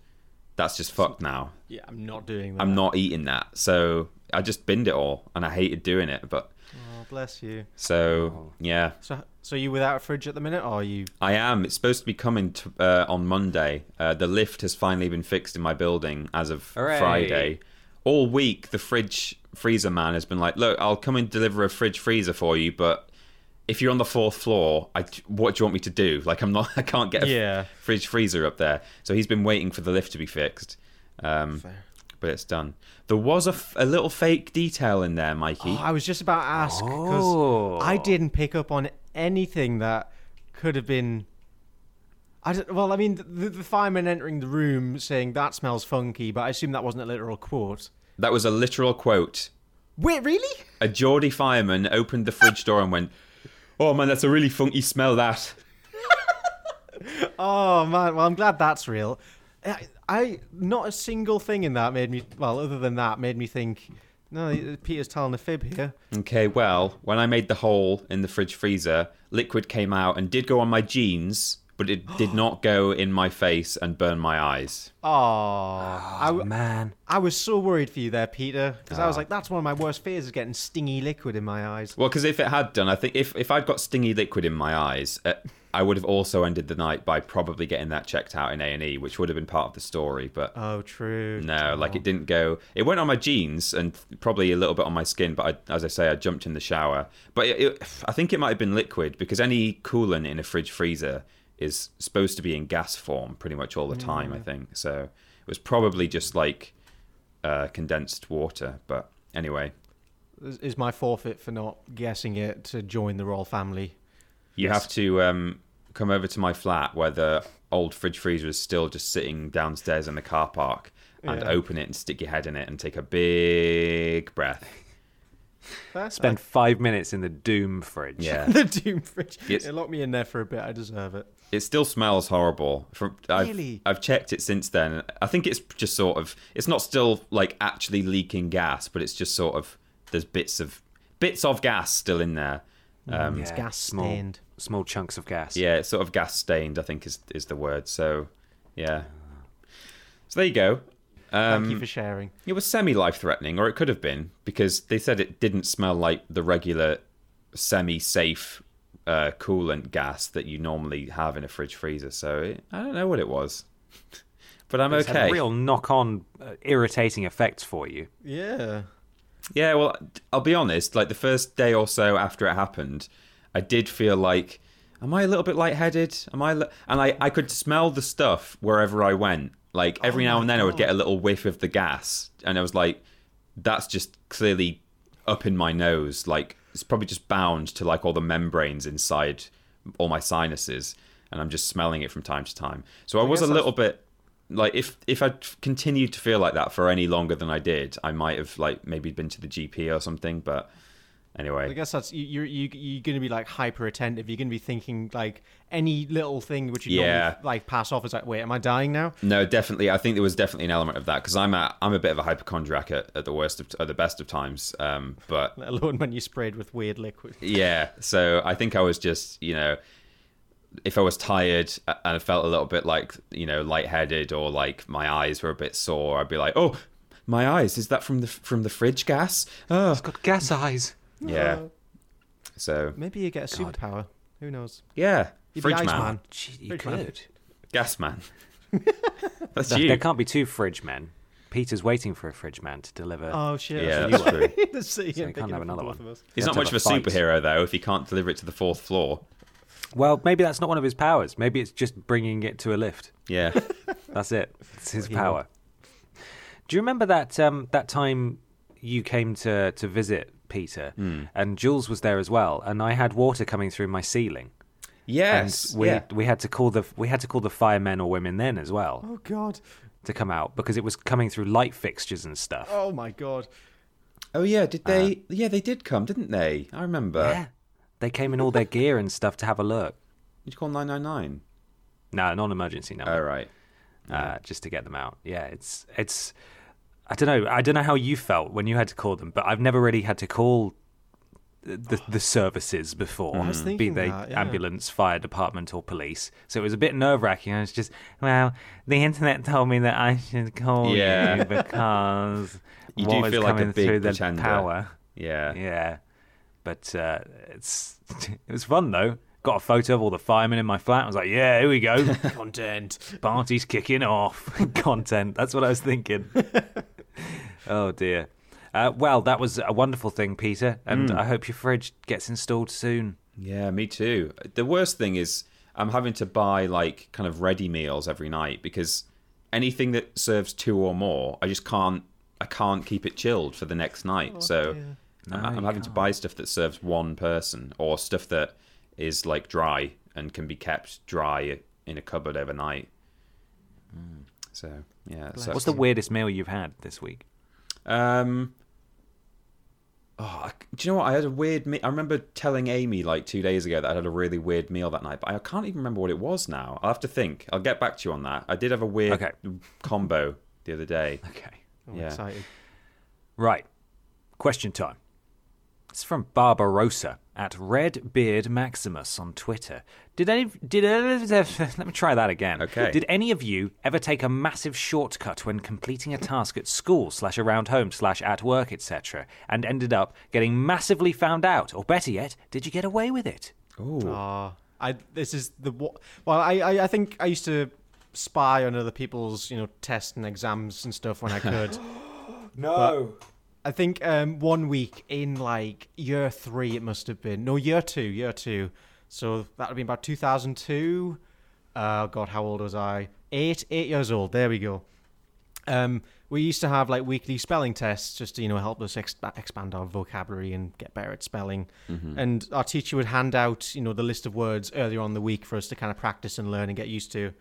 that's just fucked now. Yeah, I'm not doing that. I'm not eating that, so I just binned it all, and I hated doing it, but. Oh, bless you. So yeah, So, so you without a fridge at the minute, or are you? I am. It's supposed to be coming t uh, on Monday. Uh, the lift has finally been fixed in my building as of Hooray. Friday. All week, the fridge freezer man has been like, "Look, I'll come and deliver a fridge freezer for you, but if you're on the fourth floor, I, what do you want me to do? *laughs* Like, I'm not. I can't get a Yeah. fridge freezer up there. So he's been waiting for the lift to be fixed. Um, but it's done. There was a, f- a little fake detail in there, Mikey. Oh, I was just about to ask because Oh. I didn't pick up on anything that could have been. I don't, well, I mean, the, the fireman entering the room saying that smells funky, but I assume that wasn't a literal quote. that was a literal quote. Wait, really? a Geordie fireman opened the fridge door and went, "Oh man, that's a really funky smell." That *laughs* Oh man, well I'm glad that's real. I, I not a single thing in that made me well, other than that, made me think. No, Peter's telling a fib here. Okay, well, when I made the hole in the fridge freezer, liquid came out and did go on my jeans, but it did *gasps* not go in my face and burn my eyes. Oh, I, w- Man. I was so worried for you there, Peter, because Ah. I was like, that's one of my worst fears is getting stingy liquid in my eyes. Well, because if it had done, I think if, if I'd got stingy liquid in my eyes, uh, I would have also ended the night by probably getting that checked out in A and E, which would have been part of the story. But Oh, true. no, like it didn't go. It went on my jeans and probably a little bit on my skin. But I, as I say, I jumped in the shower. But it, it, I think it might have been liquid because any coolant in a fridge freezer is supposed to be in gas form pretty much all the time. I think so. It was probably just like uh, condensed water. But anyway, Is- Is my forfeit for not guessing it to join the royal family? You have to um, come over to my flat where the old fridge freezer is still just sitting downstairs in the car park and Yeah. open it and stick your head in it and take a big breath. That's Spend five minutes in the Doom fridge. Yeah. *laughs* the doom fridge. It's- It locked me in there for a bit. I deserve it. It still smells horrible. From I've, Really? I've checked it since then. I think it's just sort of it's not still like actually leaking gas, but it's just sort of there's bits of bits of gas still in there. Um, It's gas small, stained. Small chunks of gas. Yeah, it's sort of gas stained. I think is is the word. So yeah. So there you go. Thank Um, you for sharing. It was semi life threatening, or it could have been, because they said it didn't smell like the regular semi safe uh, coolant gas that you normally have in a fridge freezer. So it, I don't know what it was. *laughs* but I'm It's had okay. real knock-on uh, irritating effects for you. Yeah. Yeah, well, I'll be honest. Like the first day or so after it happened, I did feel like, am I a little bit lightheaded? Am I? Li-? And I, I could smell the stuff wherever I went. Like every now and then, I would get a little whiff of the gas, and I was like, that's just clearly up in my nose. Like it's probably just bound to like all the membranes inside all my sinuses, and I'm just smelling it from time to time. So I was a little bit like if if I'd continued to feel like that for any longer than I did, I might have like maybe been to the GP or something. But anyway, I guess that's you. You're you, you're going to be like hyper attentive. You're going to be thinking like any little thing which you Yeah. normally like pass off as like, wait, am I dying now? no, definitely, I think there was definitely an element of that because I'm a I'm a bit of a hypochondriac at, at the worst of at the best of times. Um, but *laughs* Let alone when you sprayed with weird liquid. *laughs* yeah, so I think I was just you know. If I was tired and I felt a little bit like you know lightheaded or like my eyes were a bit sore, I'd be like, "Oh, my eyes! Is that from the from the fridge gas?" Oh, I've Got gas eyes. Yeah. So Maybe you get a superpower. Who knows? yeah, You'd fridge man. Iceman. Gee, you Fridge man. could. Gas man. *laughs* That's There, you. there can't be two fridge men. Peter's waiting for a fridge man to deliver. Oh shit! Yeah, that's that's true. *laughs* So you and can't have another one. He's You not much of a fight. superhero though if he can't deliver it to the fourth floor. Well, maybe that's not one of his powers. Maybe it's just bringing it to a lift. Yeah. *laughs* That's it. It's his Hero. power. Do you remember that um, that time you came to to visit Peter Hmm. and Jules was there as well, and I had water coming through my ceiling, yes. and we yeah. we had to call the we had to call the firemen or women then as well Oh god! to come out because it was coming through light fixtures and stuff. Oh my god! Oh yeah, did they Yeah, they did come, didn't they? I remember. Yeah, they came in all their gear and stuff to have a look. Did you call 999? No, non-emergency number. Oh right. uh, just to get them out. Yeah, it's it's. I don't know. I don't know how you felt when you had to call them, but I've never really had to call the the services before, I was be they that, yeah. ambulance, fire department, or police. So it was a bit nerve wracking. I was just, well, the internet told me that I should call Yeah. *laughs* *laughs* you because You what do was feel like a coming big through the pretender. power. Yeah. Yeah, but uh, it's *laughs* it was fun though. Got a photo of all the firemen in my flat. I was like, yeah, here we go. Content. Party's kicking off. Content. That's what I was thinking. Oh dear. Uh, well, that was a wonderful thing, Peter, and Hmm. I hope your fridge gets installed soon. Yeah, me too. The worst thing is I'm having to buy like kind of ready meals every night because anything that serves two or more, I just can't I can't keep it chilled for the next night. so I'm, No, I'm you having to buy stuff that serves one person or stuff that is like dry and can be kept dry in a cupboard overnight. So yeah, so What's the weirdest meal you've had this week? um Oh, I, do you know what? I had a weird. Me- I remember telling Amy like two days ago that I had a really weird meal that night, but I can't even remember what it was now. I'll have to think. I'll get back to you on that. I did have a weird Okay. combo the other day. *laughs* Okay. I'm Yeah. excited. Right. Question time. It's from Barbarossa at Red Beard Maximus on Twitter. Did any did *laughs* let me try that again. Okay. Did any of you ever take a massive shortcut when completing a task at school slash around home slash at work etc. and ended up getting massively found out? Or better yet, did you get away with it? Ooh. Ah, I this is the wa- well. I, I I think I used to spy on other people's you know tests and exams and stuff when I could. *gasps* no. I think um, one week in like year three, it must have been no year two, year two. So that would have been about 2002. Oh God, how old was I? Eight, eight years old. There we go. Um, we used to have like weekly spelling tests just to you know help us ex- expand our vocabulary and get better at spelling. And our teacher would hand out you know the list of words earlier on the week for us to kind of practice and learn and get used to.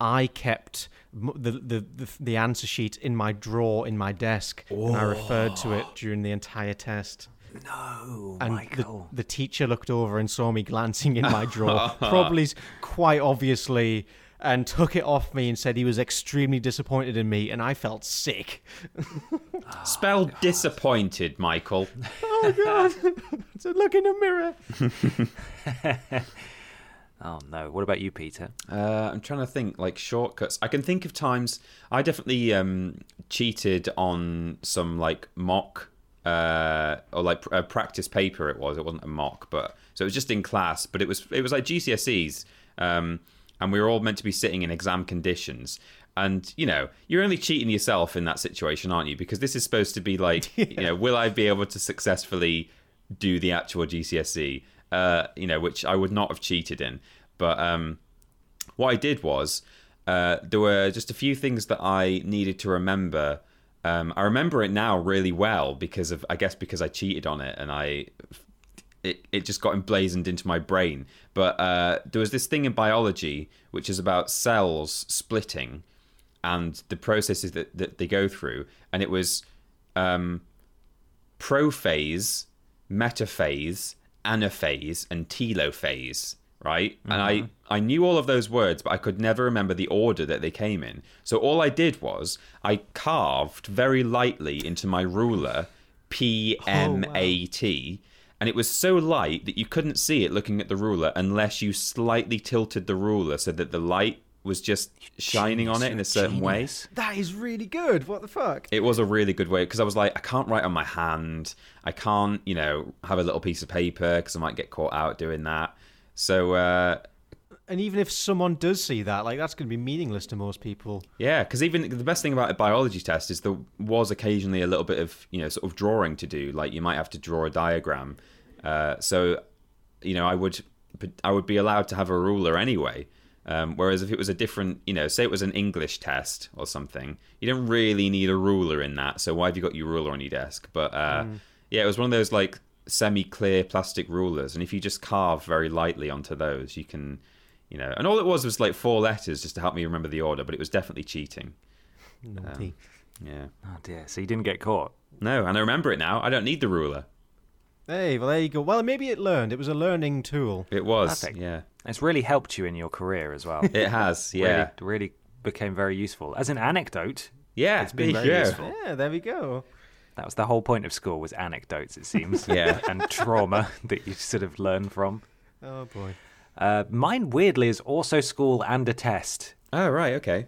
I kept the the the, the answer sheet in my drawer in my desk, and I referred to it during the entire test. No, And Michael. the, the teacher looked over and saw me glancing in my drawer, *laughs* probably quite obviously, and took it off me and said he was extremely disappointed in me, and I felt sick. *laughs* Spell disappointed, Michael. *laughs* Oh God! so look in the mirror. Oh no. What about you, Peter? Uh, I'm trying to think like shortcuts. I can think of times I definitely um, cheated on some like mock uh, or like a practice paper. It was. It wasn't a mock, but so it was just in class. But it was it was like GCSEs, um, and we were all meant to be sitting in exam conditions. And you know, you're only cheating yourself in that situation, aren't you? Because this is supposed to be like, *laughs* you know, will I be able to successfully do the actual GCSE? Uh, you know, which I would not have cheated in. But um, what I did was uh, there were just a few things that I needed to remember. Um, I remember it now really well because of I guess because I cheated on it and I it, it just got emblazoned into my brain. But uh, there was this thing in biology which is about cells splitting and the processes that, that they go through, and it was um, prophase, metaphase, anaphase, and telophase, right? And I, mm-hmm. I knew all of those words, but I could never remember the order that they came in. So all I did was I carved very lightly into my ruler P M A T. Oh, and it was so light that you couldn't see it looking at the ruler unless you slightly tilted the ruler so that the light was just shining on it in a certain way. That is really good. What the fuck? It was a really good way because I was like, I can't write on my hand. I can't, you know, have a little piece of paper because I might get caught out doing that. So, uh, And even if someone does see that, like that's going to be meaningless to most people. yeah, because even the best thing about a biology test is there was occasionally a little bit of, you know, sort of drawing to do. Like you might have to draw a diagram. Uh, so, you know, I would, I would be allowed to have a ruler anyway. Um, whereas if it was a different, you know, say it was an English test or something, you don't really need a ruler in that. So why have you got your ruler on your desk? But uh, yeah, it was one of those like semi-clear plastic rulers, and if you just carve very lightly onto those, you can, you know. And all it was was like four letters just to help me remember the order, but it was definitely cheating. Naughty. Yeah. Oh dear. So you didn't get caught. No, and I remember it now. I don't need the ruler. Hey, well there you go. Well, maybe it learned. It was a learning tool. It was. Perfect. Yeah. It's really helped you in your career as well. *laughs* It has. Yeah. Really, really became very useful. As an anecdote, yeah. it's been very you go. useful. Yeah, there we go. that was the whole point of school was anecdotes, it seems. *laughs* Yeah. and trauma *laughs* that you sort of learn from. Oh boy. Uh, mine, weirdly, is also school and a test. Oh right. Okay.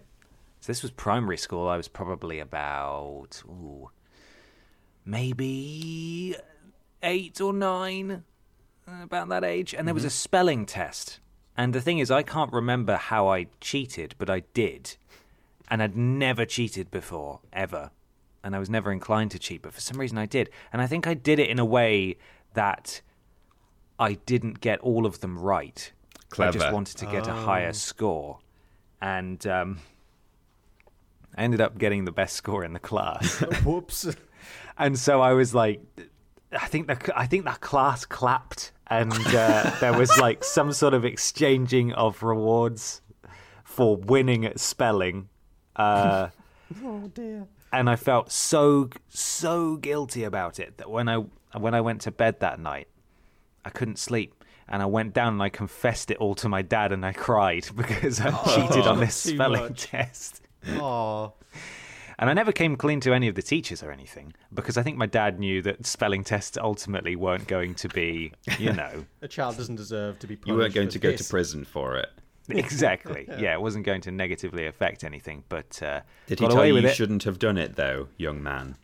So this was primary school. I was probably about, ooh, maybe eight or nine, uh, about that age. And there was a spelling test. And the thing is, I can't remember how I cheated, but I did. And I'd never cheated before, ever. And I was never inclined to cheat, but for some reason I did. And I think I did it in a way that I didn't get all of them right. I just Clever. wanted to get a higher score. And um, I ended up getting the best score in the class. *laughs* Whoops. *laughs* and so I was like, I think the I think that class clapped, and uh, there was like some sort of exchanging of rewards for winning at spelling. Uh, *laughs* oh dear. and I felt so so guilty about it that when I when I went to bed that night, I couldn't sleep. And I went down and I confessed it all to my dad, and I cried *laughs* because I cheated on this spelling much. test. Oh, And I never came clean to any of the teachers or anything because I think my dad knew that spelling tests ultimately weren't going to be, you *laughs* know, a child doesn't deserve to be. You weren't going for to go to prison for it. *laughs* exactly. *laughs* Yeah, it wasn't going to negatively affect anything, but uh, Did he tell you with you shouldn't have done it, though, young man?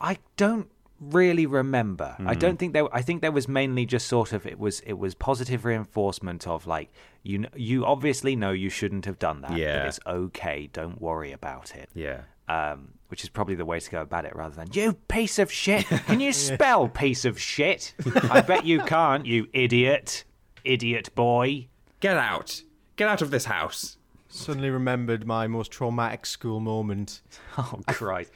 I don't really remember. I Hmm. don't think there. I think there was mainly just sort of it was it was positive reinforcement of like you you obviously know you shouldn't have done that. Yeah. but it's okay. Don't worry about it. Yeah. Um, which is probably the way to go about it, rather than you piece of shit. Can you *laughs* spell piece of shit? I bet you can't. You idiot, idiot boy. Get out! Get out of this house! Suddenly remembered my most traumatic school moment. *laughs* Oh Christ!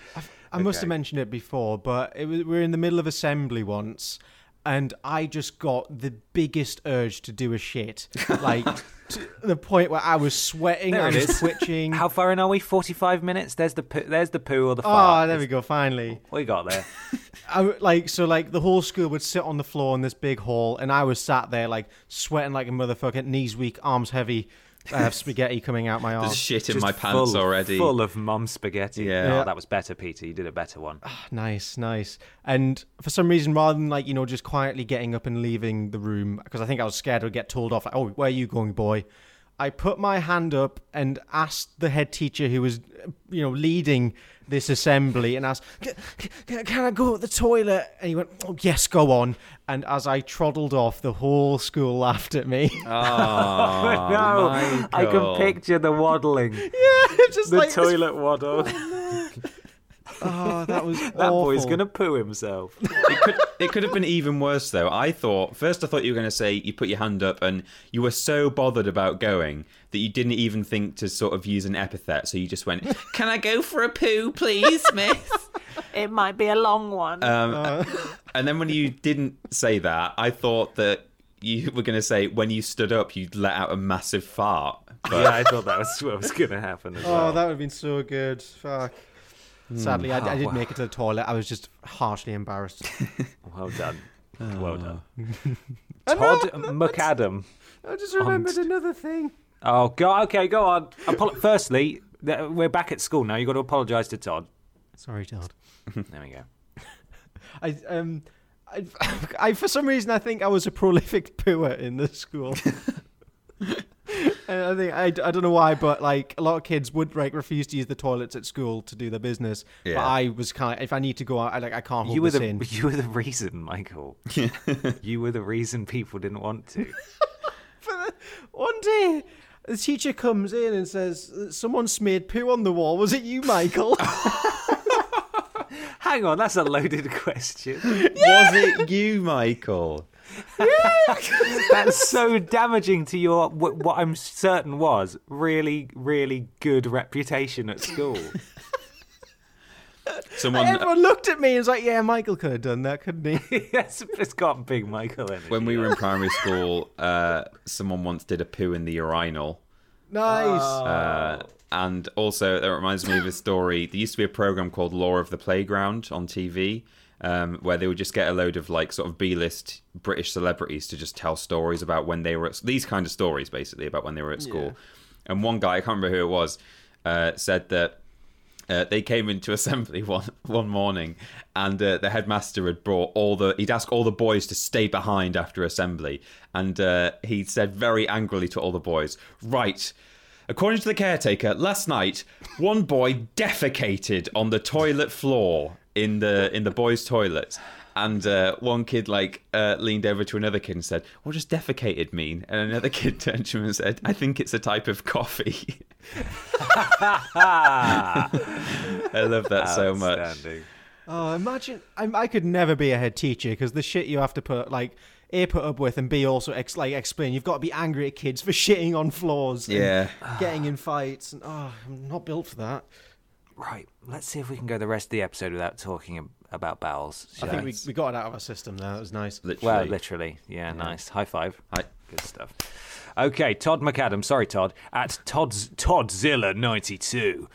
I must have mentioned it before, but it was, we were in the middle of assembly once, and I just got the biggest urge to do a shit, like *laughs* to the point where I was sweating, There I it was twitching. *laughs* How far in are we? Forty-five minutes. There's the poo, there's the poo or the Oh, there we go. Finally, What you got there? *laughs* I like so like the whole school would sit on the floor in this big hall, and I was sat there like sweating like a motherfucker, knees weak, arms heavy. I have spaghetti coming out my There's shit in Just my pants full, already. Full of mum spaghetti. Yeah. Oh, that was better, Peter. You did a better one. Ah, nice, nice. And for some reason, rather than like you know just quietly getting up and leaving the room, because I think I was scared I'd get told off. Like, oh, where are you going, boy? I put my hand up and asked the head teacher who was, you know, leading this assembly, and asked, "Can- can, "Can I go to the toilet?" And he went, "Oh, yes, go on." And as I troddled off, the whole school *laughs* laughed at me. Oh, *laughs* no, I can picture the waddling, *laughs* yeah, just the like this- toilet waddle. Oh, Oh, that was *laughs* that boy's gonna poo himself. *laughs* it could it could have been even worse though. I thought first I thought you were going to say you put your hand up and you were so bothered about going that you didn't even think to sort of use an epithet. So you just went, *laughs* "Can I go for a poo, please, miss?" it might be a long one. Um, and then when you didn't say that, I thought that you were going to say when you stood up you'd let out a massive fart. But yeah, I thought that was what was gonna happen as Oh, well. that would have been so good. Fuck. Sadly, I, I did Oh, make it to the toilet. I was just harshly embarrassed. *laughs* Well done. Well done. *laughs* Todd McAdam. I just remembered Honest. another thing. Oh, God. Okay, go on. Apolo- Firstly, we're back at school now. You've got to apologise to Todd. Sorry, Todd. *laughs* There we go. I um, I, I for some reason I think I was a prolific pooer in the school. And I think I, I don't know why, but like a lot of kids would like refuse to use the toilets at school to do their business. But I was kind of if I need to go out, I like I can't hold You were this the in. you were the reason, Michael. *laughs* you were the reason people didn't want to. *laughs* One day, the teacher comes in and says, "Someone smeared poo on the wall. Was it you, Michael?" *laughs* Hang on, that's a loaded question. was it you, Michael? *laughs* That's so damaging to your wh- what I'm certain was really, really good reputation at school. *laughs* Someone Everyone looked at me and was like, "Yeah, Michael could have done that, couldn't he?" *laughs* yes, it's got big Michael in it. when we were in primary school, uh, someone once did a poo in the urinal. nice. Uh, and also, that reminds me of a story. There used to be a program called Law of the Playground on TV, um, where they would just get a load of like sort of B-list British celebrities to just tell stories about when they were at these kind of stories, basically about when they were at school. And one guy, I can't remember who it was, uh, said that uh, they came into *laughs* assembly one one morning, and uh, the headmaster had brought all the. He'd asked all the boys to stay behind after assembly, and uh, he said very angrily to all the boys, "Right." According to the caretaker, last night one boy *laughs* defecated on the toilet floor in the in the boys' toilets, and uh, one kid like uh, leaned over to another kid and said, "What does defecated mean?" And another *laughs* kid turned to him and said, "I think it's a type of coffee." *laughs* I love that so much. Oh, imagine I, I could never be a head teacher because the shit you have to put like a put up with and b also ex- like explain. You've got to be angry at kids for *laughs* shitting on floors. and Yeah. getting in fights. And oh, I'm not built for that. Right, let's see if we can go the rest of the episode without talking about bowels. I think we? we, we got it out of our system there. That was nice. Literally. Well, literally. Yeah, nice. High five. Hi. Good stuff. Okay, Todd McAdam. Sorry, Todd. At Todd's Toddzilla ninety two.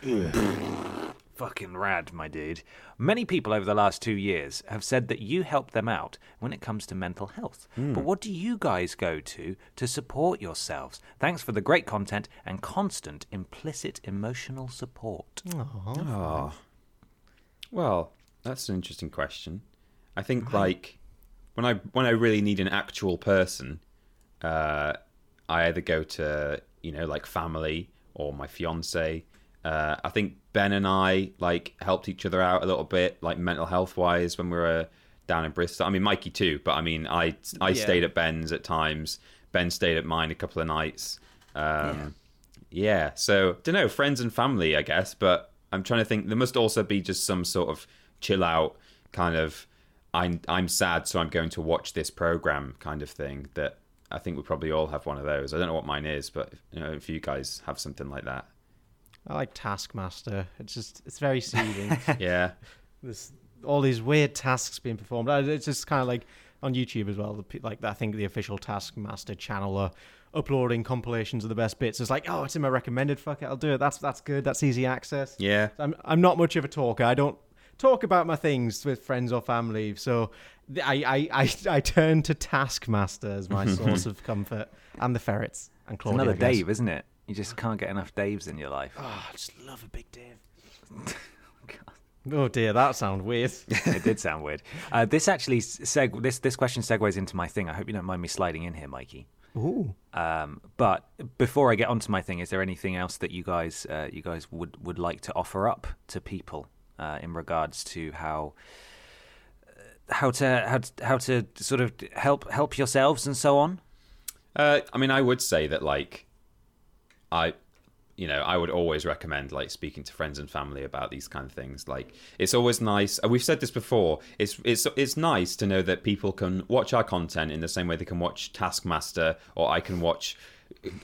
Fucking rad, my dude. Many people over the last two years have said that you help them out when it comes to mental health. But what do you guys go to to support yourselves? Thanks for the great content and constant implicit emotional support. Oh. Well, that's an interesting question. I think like when I when I really need an actual person, uh, I either go to you know like family or my fiance. Uh, I think Ben and I like helped each other out a little bit, like mental health wise, when we were down in Bristol. I mean, Mikey too, but I mean, I I Yeah. stayed at Ben's at times. Ben stayed at mine a couple of nights. Um, yeah. So don't know, friends and family, I guess. But I'm trying to think. There must also be just some sort of chill out kind of. I'm I'm sad, so I'm going to watch this program kind of thing. That I think we probably all have one of those. I don't know what mine is, but you know, if you guys have something like that, I like Taskmaster. It's just it's very soothing. *laughs* yeah, There's all these weird tasks being performed. It's just kind of like on YouTube as well. The, like I think the official Taskmaster channel are uploading compilations of the best bits. It's like, oh, it's in my recommended. Fuck it, I'll do it. That's that's good. That's easy access. yeah. I'm I'm not much of a talker. I don't talk about my things with friends or family. So I I I, I turn to Taskmaster as my *laughs* source of comfort, and the ferrets and It's another Dave, isn't it? You just can't get enough Daves in your life. Oh, I just love a big Dave. *laughs* Oh dear, that sounds weird. *laughs* it did sound weird. Uh, this actually seg- this this question segues into my thing. I hope you don't mind me sliding in here, Mikey. Ooh. Um, but before I get onto my thing, is there anything else that you guys uh, you guys would, would like to offer up to people uh, in regards to how uh, how to how to, how to sort of help help yourselves and so on? Uh, I mean, I would say that like, I, you know, I would always recommend like speaking to friends and family about these kind of things. Like, it's always nice. and We've said this before. It's it's it's nice to know that people can watch our content in the same way they can watch Taskmaster, or I can watch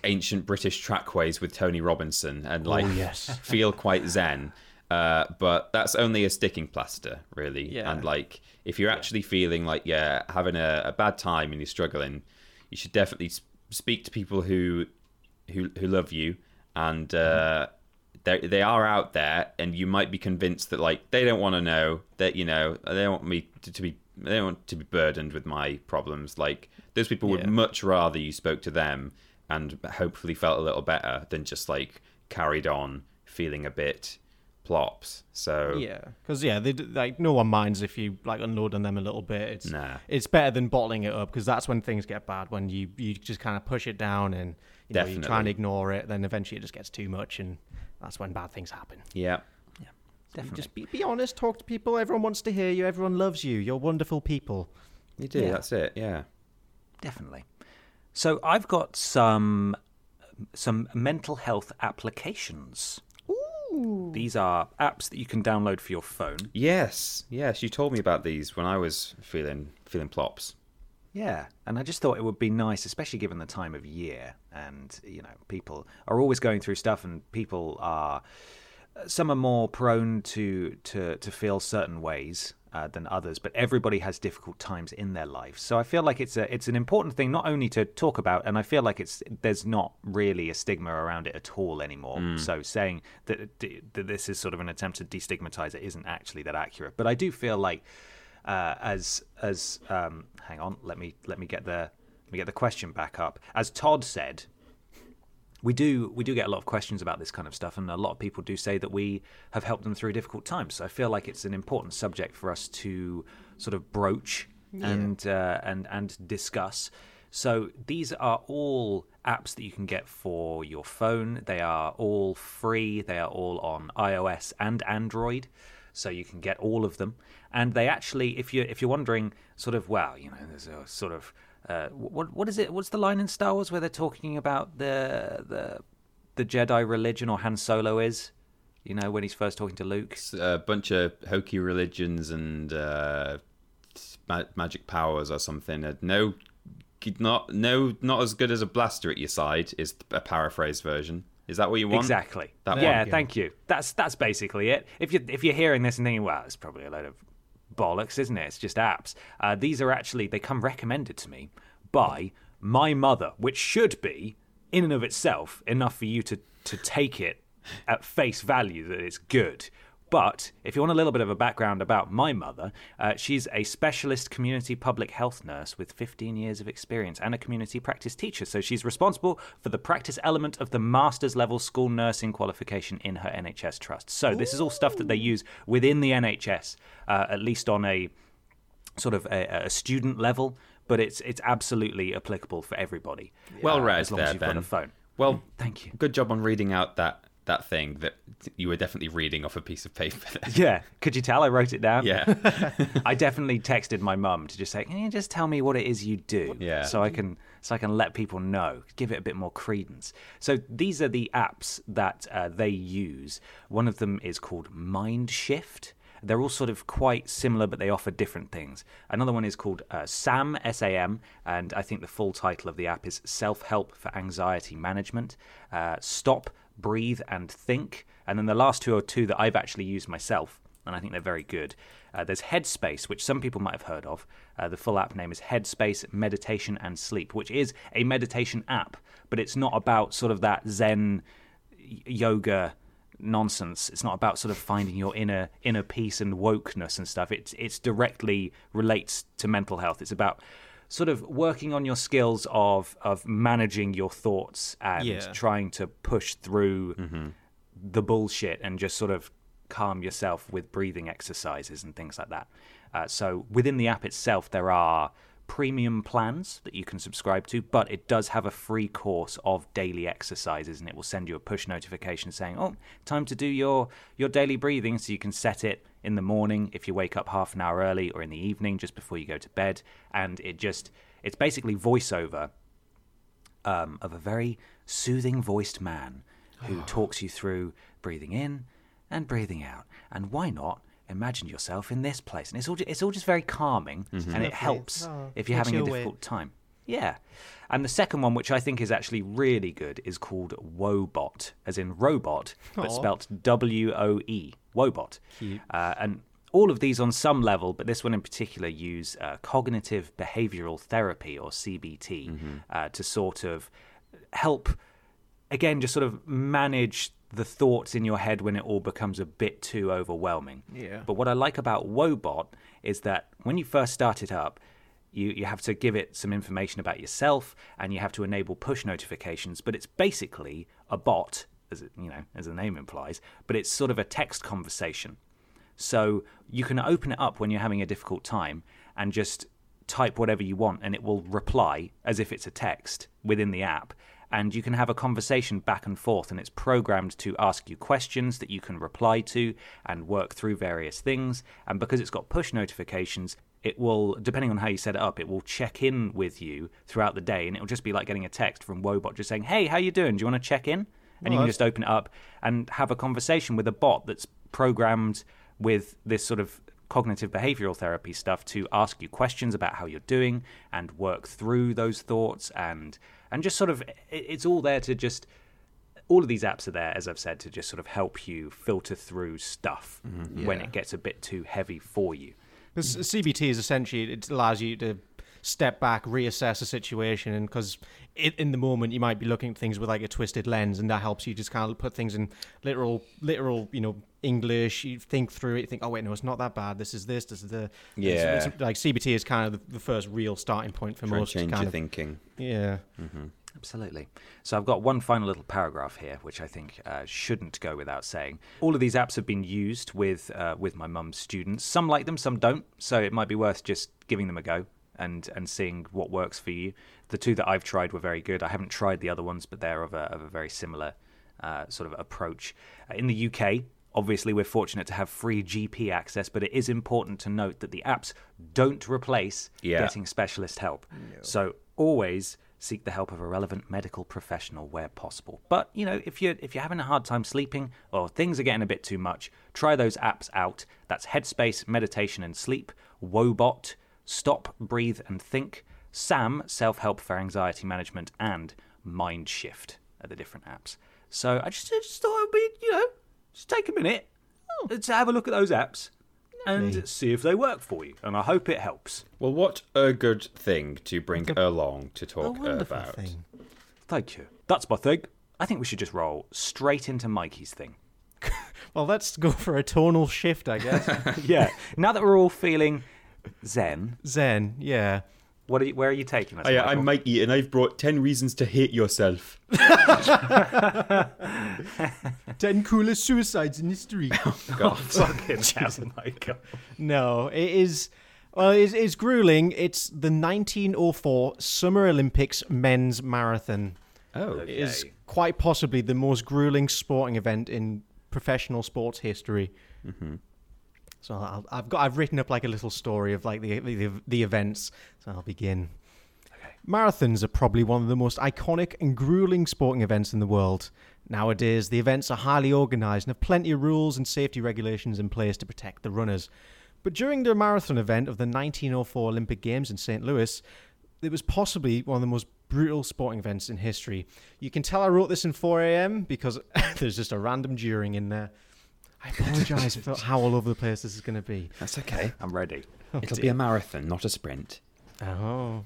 ancient British trackways with Tony Robinson and like yes. *laughs* feel quite zen. Uh, but that's only a sticking plaster, really. Yeah. And like, if you're actually feeling like yeah, having a, a bad time and you're struggling, you should definitely s- speak to people who who who love you and uh they they are out there and you might be convinced that like they don't want to know that you know they don't want me to, to be they don't want to be burdened with my problems like those people would Yeah. much rather you spoke to them and hopefully felt a little better than just like carried on feeling a bit plops so Yeah, because yeah, they, like no one minds if you like unload on them a little bit. It's Nah. it's better than bottling it up because that's when things get bad. When you you just kind of push it down and you know you try and ignore it, then eventually it just gets too much, and that's when bad things happen. yeah Definitely. Just be, be honest, talk to people. Everyone wants to hear you. Everyone loves you. You're wonderful people. you do Yeah. that's it yeah Definitely. So I've got some some mental health applications. Ooh. These are apps that you can download for your phone. yes yes you told me about these when i was feeling feeling plops Yeah, and I just thought it would be nice, especially given the time of year, and you know, people are always going through stuff, and people are some are more prone to to to feel certain ways uh, than others, but everybody has difficult times in their life. So I feel like it's a it's an important thing not only to talk about, and I feel like it's there's not really a stigma around it at all anymore. So saying that, that this is sort of an attempt to destigmatize it isn't actually that accurate. But I do feel like uh, as as um, hang on, let me let me get the let me get the question back up. As Todd said, we do we do get a lot of questions about this kind of stuff, and a lot of people do say that we have helped them through difficult times. So I feel like it's an important subject for us to sort of broach and uh, and and discuss. So these are all apps that you can get for your phone. They are all free. They are all on iOS and Android, so you can get all of them. And they actually, if you if you're wondering, sort of, well, you know, there's a sort of uh, what what is it? What's the line in Star Wars where they're talking about the the the Jedi religion or Han Solo is? You know, when he's first talking to Luke. It's a bunch of hokey religions and uh, ma- magic powers or something. Uh, no, not no, not as good as a blaster at your side is a paraphrase version. Is that what you want? Exactly. That yeah, one? thank you. That's that's basically it. If you if you're hearing this and thinking, well, it's probably a load of bollocks, isn't it? It's just apps. Uh, these are actually they come recommended to me by my mother, which should be in and of itself enough for you to to take it at face value that it's good. But if you want a little bit of a background about my mother, uh, she's a specialist community public health nurse with 15 years of experience and a community practice teacher. So she's responsible for the practice element of the master's level school nursing qualification in her NHS trust. So this is all stuff that they use within the NHS, uh, at least on a sort of a, a student level. But it's it's absolutely applicable for everybody. Well uh, read as long there, as you've Ben. got a phone. Well, Thank you. Good job on reading out that that thing that you were definitely reading off a piece of paper. There. *laughs* Yeah, could you tell I wrote it down? Yeah. *laughs* I definitely texted my mum to just say, "Can you just tell me what it is you do?" Yeah. So I can so I can let people know, give it a bit more credence. So these are the apps that uh, they use. One of them is called Mindshift. They're all sort of quite similar, but they offer different things. Another one is called uh, SAM, S-A-M, and I think the full title of the app is Self Help for Anxiety Management. Uh, Stop, Breathe, and Think. And then the last two are two that I've actually used myself and I think they're very good. Uh, there's Headspace, which some people might have heard of. Uh, the full app name is Headspace Meditation and Sleep, which is a meditation app, but it's not about sort of that Zen yoga nonsense. It's not about sort of finding your inner inner peace and wokeness and stuff. It's it's directly relates to mental health. It's about sort of working on your skills of of managing your thoughts and Yeah. trying to push through the bullshit and just sort of calm yourself with breathing exercises and things like that. Uh, so within the app itself, there are premium plans that you can subscribe to, but it does have a free course of daily exercises, and it will send you a push notification saying, "Oh, time to do your your daily breathing." So you can set it in the morning if you wake up half an hour early, or in the evening just before you go to bed, and it just it's basically voiceover um, of a very soothing voiced man who *sighs* talks you through breathing in and breathing out. And why not imagine yourself in this place? And it's all, ju- it's all just very calming and it helps Oh, if you're having a you aware. difficult time. Yeah. And the second one, which I think is actually really good, is called Woebot, as in robot, but Aw. spelt W O E. Woebot. Uh, and all of these on some level, but this one in particular, use uh, cognitive behavioral therapy or CBT uh, to sort of help, again, just sort of manage the thoughts in your head when it all becomes a bit too overwhelming. Yeah. But what I like about Woebot is that when you first start it up, you, you have to give it some information about yourself and you have to enable push notifications, but it's basically a bot, as it, you know, as the name implies, but it's sort of a text conversation. So you can open it up when you're having a difficult time and just type whatever you want and it will reply as if it's a text within the app. And you can have a conversation back and forth, and it's programmed to ask you questions that you can reply to and work through various things. And because it's got push notifications, it will, depending on how you set it up, it will check in with you throughout the day, and it'll just be like getting a text from Woebot just saying, "Hey, how you doing? Do you want to check in?" And you can just open it up and have a conversation with a bot that's programmed with this sort of cognitive behavioral therapy stuff to ask you questions about how you're doing and work through those thoughts and and just sort of it's all there to just all of these apps are there as i've said to just sort of help you filter through stuff mm-hmm. when Yeah. it gets a bit too heavy for you Because CBT is essentially it allows you to step back, reassess a situation, and because in the moment you might be looking at things with like a twisted lens, and that helps you just kind of put things in literal, literal, you know, English. You think through it, you think, oh wait, no, it's not that bad. This is this, this is the Yeah. It's, it's like CBT is kind of the, the first real starting point for Try most. change kind your of, thinking. Yeah. Absolutely. So I've got one final little paragraph here, which I think uh, shouldn't go without saying. All of these apps have been used with uh, with my mum's students. Some like them, some don't. So it might be worth just giving them a go and and seeing what works for you. The two that I've tried were very good. I haven't tried the other ones, but they're of a, of a very similar uh, sort of approach. Uh, in the UK, obviously, we're fortunate to have free GP access, but it is important to note that the apps don't replace Yeah. getting specialist help. So always seek the help of a relevant medical professional where possible. But you know, if you're if you're having a hard time sleeping or things are getting a bit too much, try those apps out. That's Headspace, Meditation and Sleep, Woebot, Stop, Breathe and Think, Sam, Self Help for Anxiety Management, and Mind Shift are the different apps. So I just, I just thought it would be, you know, just take a minute oh. to have a look at those apps and see if they work for you. And I hope it helps. Well, what a good thing to bring along to A talk about. thing. Thank you. That's my thing. I think we should just roll straight into Mikey's thing. *laughs* Well, let's go for a tonal shift, I guess. *laughs* yeah. Now that we're all feeling zen, Zen, yeah. what are you, where are you taking us? Hi, uh, Michael? I'm Mikey, and I've brought 10 reasons to hate yourself. *laughs* Ten coolest suicides in history. *laughs* Oh, God. *laughs* Fucking hell, Michael. no, it is. Well, it's, it's grueling. It's the 1904 Summer Olympics men's marathon. Oh. It is quite possibly the most grueling sporting event in professional sports history. Mm-hmm. So I'll, I've got I've written up like a little story of like the the, the events. So I'll begin. Okay. Marathons are probably one of the most iconic and grueling sporting events in the world. Nowadays, the events are highly organised and have plenty of rules and safety regulations in place to protect the runners. But during the marathon event of the 1904 Olympic Games in St. Louis, it was possibly one of the most brutal sporting events in history. You can tell I wrote this in 4 a.m. because *laughs* there's just a random during in there. I apologise for how all over the place this is going to be. That's okay. I'm ready. Oh, It'll be a marathon, not a sprint. Oh.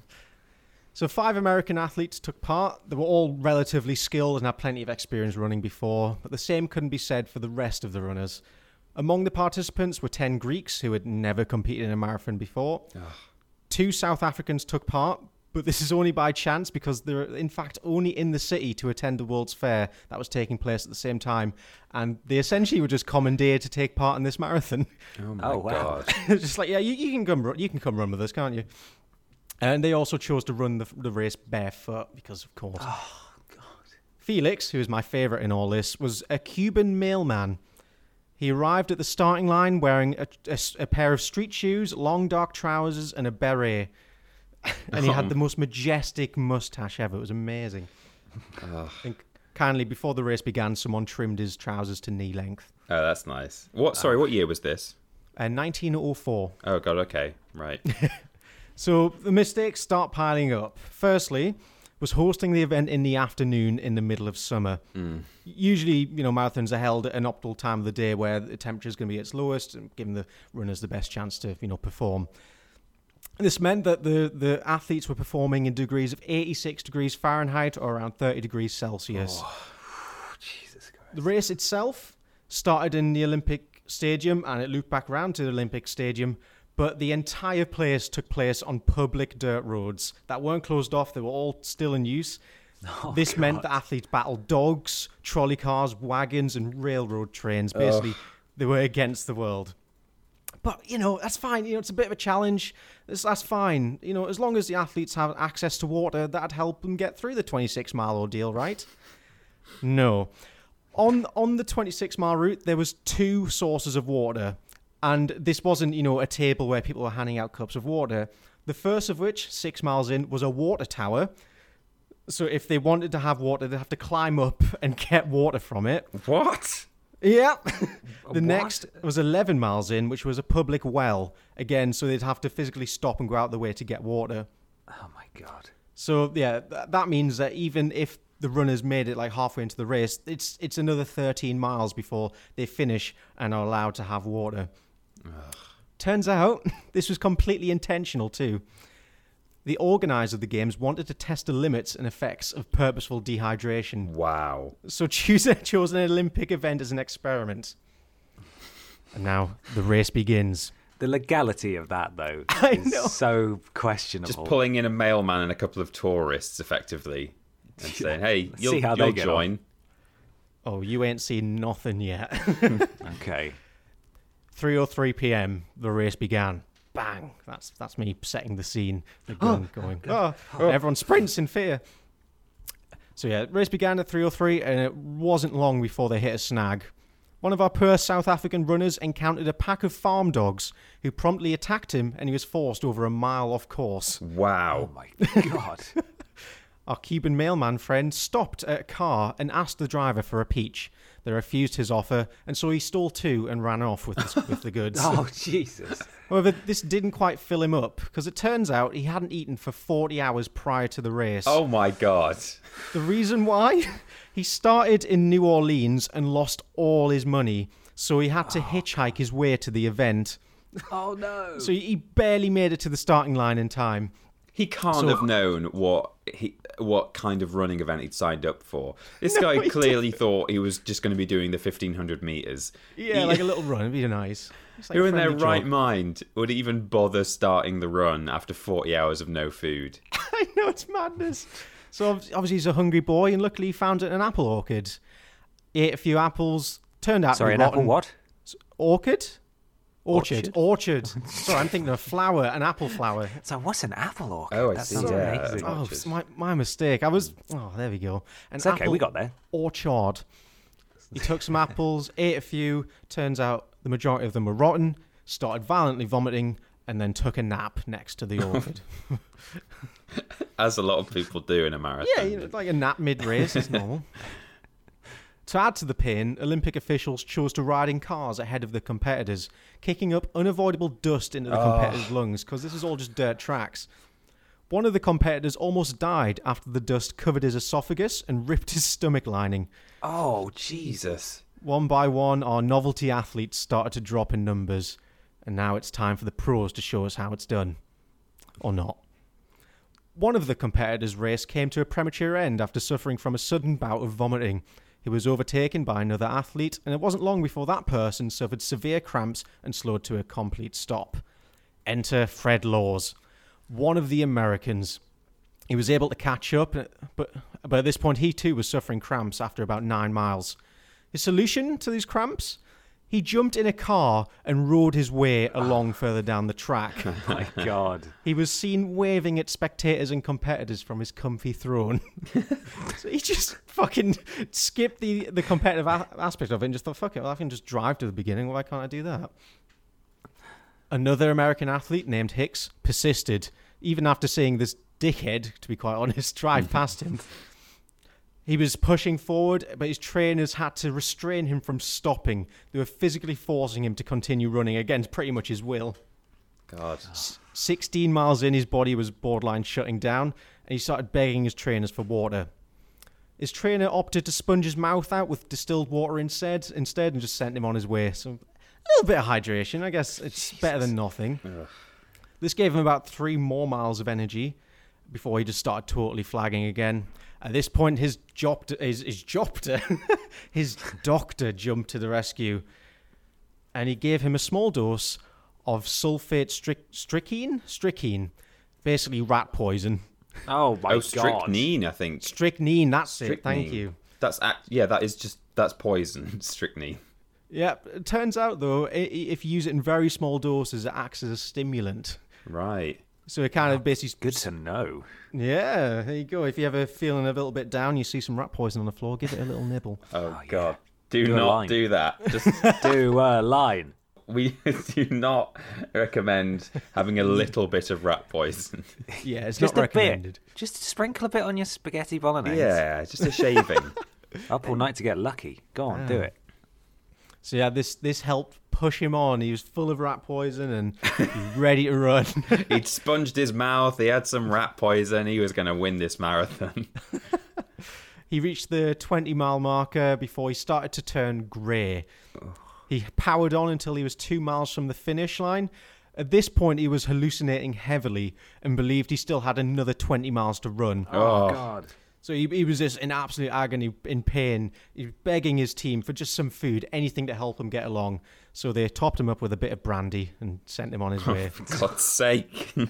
So five American athletes took part. They were all relatively skilled and had plenty of experience running before, but the same couldn't be said for the rest of the runners. Among the participants were 10 Greeks who had never competed in a marathon before. Two South Africans took part, but this is only by chance because they're in fact only in the city to attend the World's Fair that was taking place at the same time, and they essentially were just commandeered to take part in this marathon. *laughs* Oh, my Oh, wow. God. *laughs* just like yeah, you, you can come you can come run with us, can't you? And they also chose to run the, the race barefoot because, of course. Oh God! Felix, who is my favourite in all this, was a Cuban mailman. He arrived at the starting line wearing a pair of street shoes, long dark trousers, and a beret. *laughs* and he had um. the most majestic mustache ever. It was amazing. And kindly, before the race began, someone trimmed his trousers to knee length. Oh, that's nice. What? Sorry, ah. what year was this? Uh, and 1904. Oh, God, okay. Right. *laughs* So the mistakes start piling up. Firstly, was hosting the event in the afternoon in the middle of summer. Mm. Usually, you know, marathons are held at an optimal time of the day where the temperature is going to be its lowest, and giving the runners the best chance to, you know, perform. This meant that the, the athletes were performing in degrees of 86 degrees Fahrenheit or around 30 degrees Celsius. *sighs* The race itself started in the Olympic Stadium and it looped back around to the Olympic Stadium, but the entire place took place on public dirt roads that weren't closed off, they were all still in use. *laughs* this meant that athletes battled dogs, trolley cars, wagons, and railroad trains. Basically, they were against the world. But you know that's fine. You know it's a bit of a challenge. That's, that's fine. You know as long as the athletes have access to water, that'd help them get through the 26 mile ordeal, right? No. On on the 26 mile route, there was two sources of water, and this wasn't you know a table where people were handing out cups of water. The first of which, six miles in, was a water tower. So if they wanted to have water, they'd have to climb up and *laughs* get water from it. what? Yeah. *laughs* the next was 11 miles in, which was a public well. Again, so they'd have to physically stop and go out the way to get water. Oh my god. So yeah, th- that means that even if the runners made it like halfway into the race, it's it's another 13 miles before they finish and are allowed to have water. Turns out *laughs* this was completely intentional too. The organizer of the games wanted to test the limits and effects of purposeful dehydration. Wow. So choose chose an Olympic event as an experiment. And now the race begins. The legality of that, though, *laughs* I is know. so questionable. Just pulling in a mailman and a couple of tourists, effectively, and *laughs* saying, "Hey, you'll, See how they you'll get join." Oh, you ain't seen nothing yet. *laughs* Okay. 3:03 p.m. The race began. Bang! That's that's me setting the scene. The oh, gun going. Oh, oh, everyone sprints in fear. So yeah, race began at 3:03, and it wasn't long before they hit a snag. One of our poor South African runners encountered a pack of farm dogs who promptly attacked him, and he was forced over a mile off course. Wow. Oh my god. *laughs* Our Cuban mailman friend stopped at a car and asked the driver for a peach. They refused his offer, and so he stole two and ran off with the, with the goods. *laughs* oh Jesus. However, this didn't quite fill him up because it turns out he hadn't eaten for 40 hours prior to the race. Oh my god. The reason why? *laughs* He started in New Orleans and lost all his money, so he had to ah. hitchhike his way to the event. Oh no. *laughs* So he barely made it to the starting line in time. He can't So- have known what he what kind of running event he'd signed up for. This guy clearly thought he was just going to be doing the 1500 meters. Yeah, He- like a *laughs* little run. It'd be nice. Like Who in their friendly right mind would even bother starting the run after 40 hours of no food? *laughs* I know it's madness. So obviously he's a hungry boy, and luckily he found an apple orchard. Ate a few apples. Turned out to Sorry, be an apple what? Orchid. Orchard. Orchard. *laughs* Sorry, I'm thinking of flower, an apple flower. So what's an apple orchid? Oh, I That see, sounds yeah. amazing. Oh, Oh, it's my, my mistake. I was. Oh, there we go. An It's okay, we got there. Orchard. He took some apples, ate a few. Turns out the majority of them were rotten. Started violently vomiting, and then took a nap next to the *laughs* orchid. As a lot of people do in a marathon. Yeah, you know, like a nap mid race is normal. *laughs* to add to the pain, Olympic officials chose to ride in cars ahead of the competitors, kicking up unavoidable dust into the ah. competitors' lungs because this is all just dirt tracks. One of the competitors almost died after the dust covered his esophagus and ripped his stomach lining. Oh, Jesus. One by one, our novelty athletes started to drop in numbers, and now it's time for the pros to show us how it's done. Or not. One of the competitors' race came to a premature end after suffering from a sudden bout of vomiting. He was overtaken by another athlete, and it wasn't long before that person suffered severe cramps and slowed to a complete stop. Enter Fred Lorz, one of the Americans. He was able to catch up, uh, but, but at this point he too was suffering cramps after about nine miles. His solution to these cramps? He jumped in a car and rode his way along further down the track. *laughs* Oh my God. He was seen waving at spectators and competitors from his comfy throne. *laughs* so he just fucking skipped the, the competitive a- aspect of it and just thought, fuck it, well, I can just drive to the beginning. Why can't I do that? Another American athlete named Hicks persisted, even after seeing this dickhead, to be quite honest, *laughs* drive mm. past him. He was pushing forward, but his trainers had to restrain him from stopping. They were physically forcing him to continue running against pretty much his will. God. 16 miles in, his body was borderline shutting down, and he started begging his trainers for water. His trainer opted to sponge his mouth out with distilled water instead, instead and just sent him on his way. So, a little bit of hydration. I guess it's better than nothing. This gave him about three more miles of energy before he just started totally flagging again. At this point, his job, his, his jobter, *laughs* his doctor jumped to the rescue, and he gave him a small dose of sulfate stric- strychnine, strychnine, basically rat poison. Oh, my oh, God. strychnine, I think. Strychnine, that's it. Thank Strychnine. you. That's act- yeah, that is just that's poison. *laughs* Strychnine. Yeah, it turns out though, i- i- if you use it in very small doses, it acts as a stimulant. Right. So it kind of basically Good to know. Yeah, there you go. If you're ever feeling a little bit down, you see some rat poison on the floor, give it a little nibble. *laughs* Oh, oh, God. Do, Do not line. do that. Just *laughs* Do a line. we *laughs* do not recommend having a little bit of rat poison. Yeah, it's Just not a recommended. bit. Just sprinkle a bit on your spaghetti bolognese. yeah, just a shaving. Up all night to get lucky. Go on, do it. So yeah, this this helped push him on. He was full of rat poison and ready to run. *laughs* He'd sponged his mouth. He had some rat poison. He was going to win this marathon. *laughs* He reached the 20 mile marker before he started to turn grey. He powered on until he was two miles from the finish line. At this point, he was hallucinating heavily and believed he still had another 20 miles to run. Oh, oh. God. So he, he was just in absolute agony, in pain. He was begging his team for just some food, anything to help him get along. So they topped him up with a bit of brandy and sent him on his way. For God's sake. *laughs*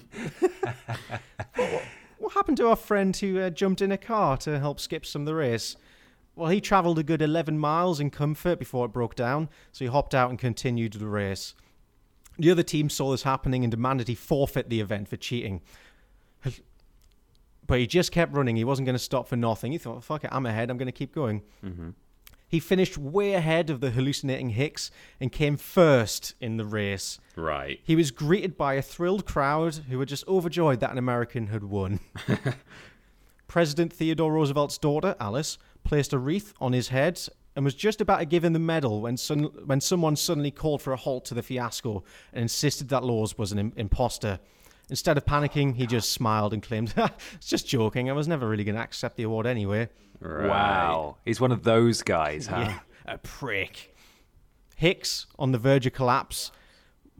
What happened to our friend who uh, jumped in a car to help skip some of the race? Well, he travelled a good 11 miles in comfort before it broke down, so he hopped out and continued the race. The other team saw this happening and demanded he forfeit the event for cheating. But he just kept running. He wasn't going to stop for nothing. He thought, fuck it, I'm ahead. I'm going to keep going. Mm-hmm. He finished way ahead of the hallucinating Hicks and came first in the race. right. He was greeted by a thrilled crowd who were just overjoyed that an American had won. *laughs* President Theodore Roosevelt's daughter, Alice, placed a wreath on his head and was just about to give him the medal when, son- when someone suddenly called for a halt to the fiasco and insisted that Lorz was an Im- imposter. Instead of panicking, he just smiled and claimed, *laughs* It's just joking. I was never really going to accept the award anyway. Right. Wow. He's one of those guys, huh? Yeah, a prick. Hicks, on the verge of collapse,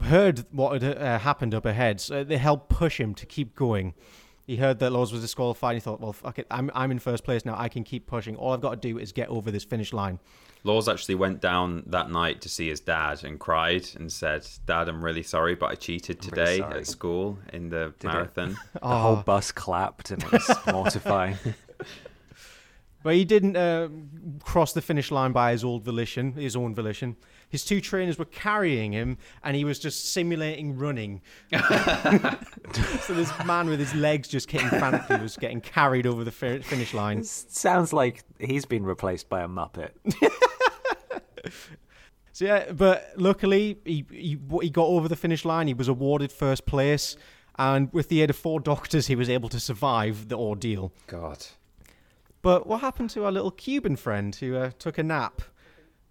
heard what had uh, happened up ahead, so they helped push him to keep going. He heard that Lorz was disqualified. And He thought, well, fuck it, I'm I'm in first place now. I can keep pushing. All I've got to do is get over this finish line. Lorz actually went down that night to see his dad and cried and said, "Dad, I'm really sorry, but I cheated today sorry." at school in the it? marathon." *laughs* The whole bus clapped and it was *laughs* mortifying. But he didn't uh, cross the finish line by his own volition. His own volition. His two trainers were carrying him, and he was just simulating running. *laughs* so this man with his legs just getting frantically was getting carried over the finish line. Sounds like he's been replaced by a Muppet. *laughs* So yeah, but luckily he, he he got over the finish line. He was awarded first place, and with the aid of four doctors, he was able to survive the ordeal. God. But what happened to our little Cuban friend who uh, took a nap?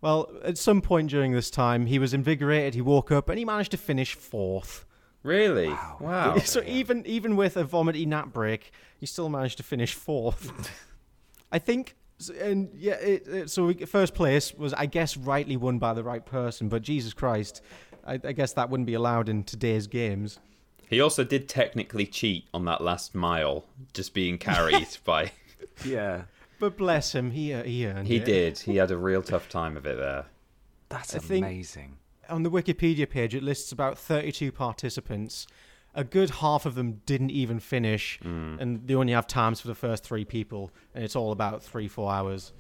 Well, at some point during this time, he was invigorated. He woke up and he managed to finish fourth. Really? Wow. *laughs* so even even with a vomity nap break, he still managed to finish fourth. *laughs* I think, and yeah, it, it, so we, first place was, I guess, rightly won by the right person. But Jesus Christ, I, I guess that wouldn't be allowed in today's games. He also did technically cheat on that last mile, just being carried *laughs* by. Yeah. But bless him, he uh, he earned He it. did. He had a real tough time of it there. That's I amazing. on the Wikipedia page, it lists about 32 participants. A good half of them didn't even finish, and they only have times for the first three people, and it's all about three, four hours.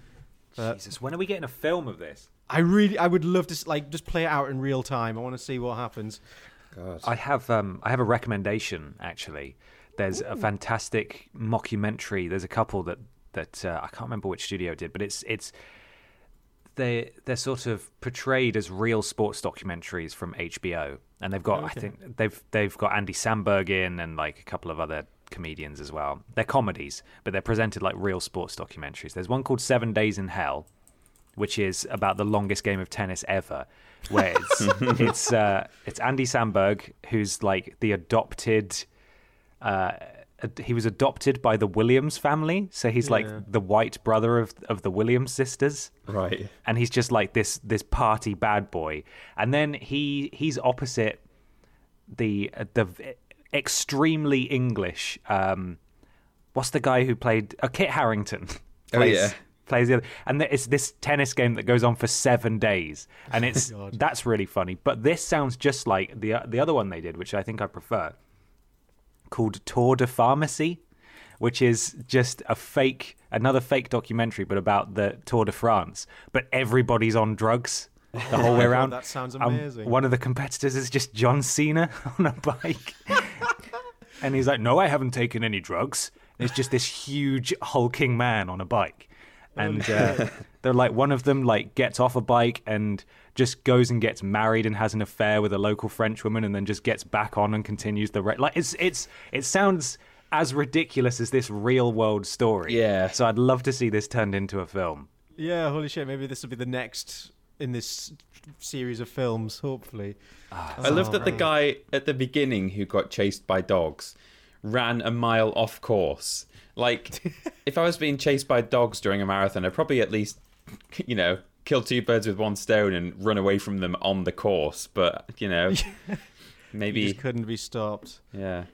But Jesus, when are we getting a film of this? I really, I would love to like just play it out in real time. I want to see what happens. God. I have um, I have a recommendation actually. There's a fantastic mockumentary. There's a couple that that uh, I can't remember which studio did, but it's it's they they're sort of portrayed as real sports documentaries from HBO, and they've got I think they've they've got Andy Samberg in and like a couple of other comedians as well. They're comedies, but they're presented like real sports documentaries. There's one called Seven Days in Hell, which is about the longest game of tennis ever. Where it's *laughs* it's uh, it's Andy Samberg who's like the adopted. Uh, he was adopted by the Williams family, so he's like the white brother of of the Williams sisters. Right. and he's just like this this party bad boy. And then he he's opposite the uh, the extremely english um what's the guy who played uh, kit harington. *laughs* Oh, plays, yeah. plays the other and it's this tennis game that goes on for seven days. And *laughs* it's God. that's really funny. But this sounds just like the the other one they did which i think i prefer called tour de pharmacy which is just a fake another fake documentary but about the tour de france. But everybody's on drugs the whole way *laughs* around. That sounds Um, amazing. one of the competitors is just john cena *laughs* on a bike. *laughs* And he's like no i haven't taken any drugs. And it's just this huge hulking man on a bike. And uh, they're like one of them like gets off a bike and just goes and gets married and has an affair with a local French woman and then just gets back on and continues the re- like it's it's it sounds as ridiculous as this real world story. Yeah. So I'd love to see this turned into a film. Yeah, holy shit! Maybe this will be the next in this series of films. Hopefully, I love that the guy at the beginning who got chased by dogs ran a mile off course. Like, *laughs* if I was being chased by dogs during a marathon, I'd probably at least, you know, kill two birds with one stone and run away from them on the course. But you know, he *laughs* maybe just couldn't be stopped. yeah.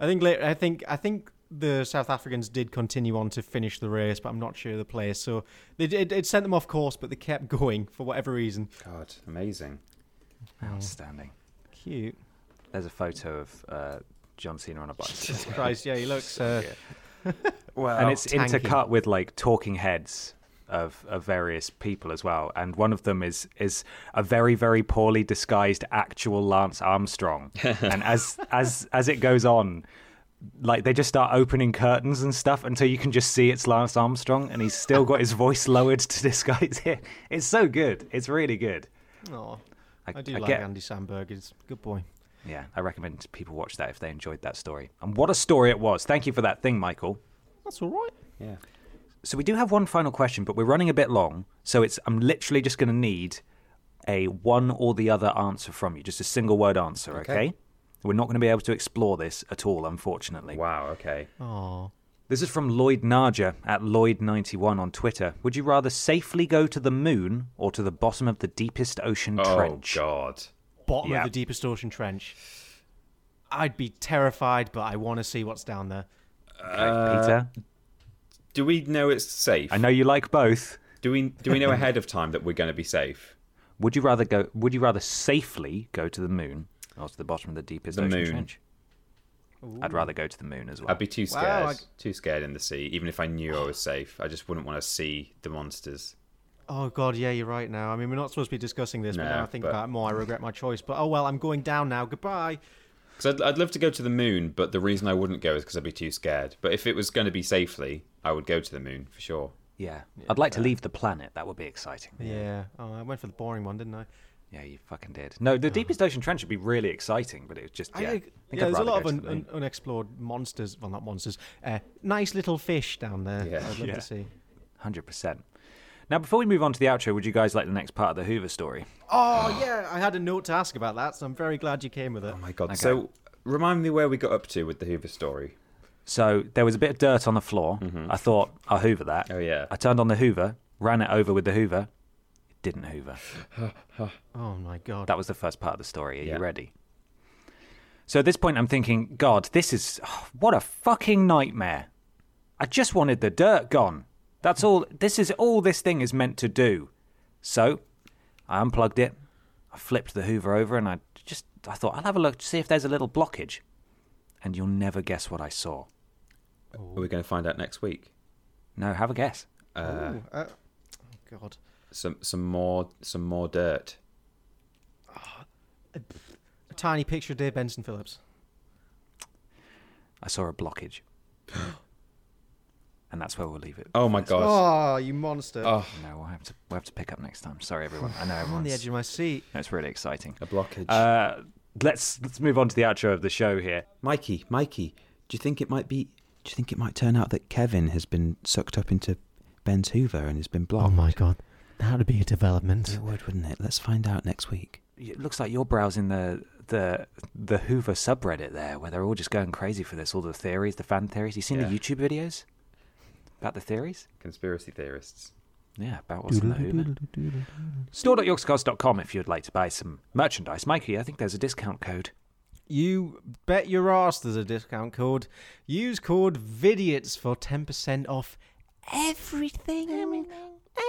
I think later. I think. I think the South Africans did continue on to finish the race, but I'm not sure of the place. So they did. It sent them off course, but they kept going for whatever reason. God, amazing. Outstanding. Cute. There's a photo of uh, John Cena on a bike. Christ, yeah, he looks. Uh, *laughs* well, *laughs* and it's tanky. intercut with like talking heads of, of various people as well. And one of them is is a very very poorly disguised actual Lance Armstrong. *laughs* and as as as it goes on, like they just start opening curtains and stuff until you can just see it's Lance Armstrong, and he's still got his voice *laughs* lowered to disguise it. It's so good. It's really good. oh, I, I do I like get- Andy Samberg. He's a good boy. Yeah, I recommend people watch that if they enjoyed that story. And what a story it was. Thank you for that thing, Michael. That's all right. Yeah. So we do have one final question, but we're running a bit long. So it's I'm literally just going to need a one or the other answer from you, just a single word answer. Okay. Okay. We're not going to be able to explore this at all, unfortunately. Wow. Okay. Oh, This is from Lloyd Narja at Lloyd91 on Twitter. Would you rather safely go to the moon or to the bottom of the deepest ocean Oh trench? Oh, God. bottom Yeah. of the deepest ocean trench. I'd be terrified, but I want to see what's down there. Okay, Peter, Do we know it's safe? I know you like both. Do we do we know ahead of time that we're going to be safe? Would you rather go? Would you rather safely go to the moon or to the bottom of the deepest The ocean moon. trench? I'd rather go to the moon as well. I'd be too Wow, scared. I- Too scared in the sea, even if I knew I was safe. I just wouldn't want to see the monsters. Oh god, yeah, you're right now. I mean, we're not supposed to be discussing this, but now I think but- about it more, I regret my choice. But oh well, I'm going down now. Goodbye. Because I'd, I'd love to go to the moon, but the reason I wouldn't go is because I'd be too scared. But if it was going to be safely, I would go to the moon for sure. yeah, I'd like to leave the planet. That would be exciting. Yeah. Oh, I went for the boring one, didn't I? Yeah, you fucking did. No, the deepest ocean trench would be really exciting, but it was just yeah. I, I yeah, think I'd there's a lot of un, un, unexplored monsters. Well, not monsters. Uh, nice little fish down there. Yeah. I'd love Yeah. to see. Hundred percent. Now, before we move on to the outro, would you guys like the next part of the Hoover story? Oh yeah, I had a note to ask about that, so I'm very glad you came with it. Oh my god! Okay. So remind me where we got up to with the Hoover story. So there was a bit of dirt on the floor. Mm-hmm. I thought I'll Hoover that. Oh yeah. I turned on the Hoover, ran it over with the Hoover. It didn't Hoover. *sighs* Oh my god. That was the first part of the story. Are Yeah. you ready? So at this point, I'm thinking, God, this is oh, *sighs* what a fucking nightmare. I just wanted the dirt gone. That's all. This is all this thing is meant to do. So I unplugged it. I flipped the Hoover over, and I just I thought I'll have a look to see if there's a little blockage. And you'll never guess what I saw. Are we going to find out next week? No, have a guess. Uh, Ooh, uh, oh god. some some more some more dirt. A tiny picture of Dave Benson Phillips. I saw a blockage. *gasps* and that's where we'll leave it. Oh my god! Oh, you monster. Oh, No, we'll have to we'll have to pick up next time. Sorry, everyone. I know I'm on the edge of my seat. It's really exciting. a blockage. Uh, let's let's move on to the outro of the show here. Mikey, Mikey, do you think it might be? Do you think it might turn out that Kevin has been sucked up into Ben's Hoover and has been blocked? Oh my god. That would be a development. It would, wouldn't it? Let's find out next week. It looks like you're browsing the the the Hoover subreddit there, where they're all just going crazy for this. All the theories, the fan theories. You seen Yeah. the YouTube videos about the theories? Conspiracy theorists. Yeah, about what's in the Hoover. Store.yogscast.com if you'd like to buy some merchandise. Mikey, I think there's a discount code. You bet your ass there's a discount code. Use code VIDIOTS for 10% off everything.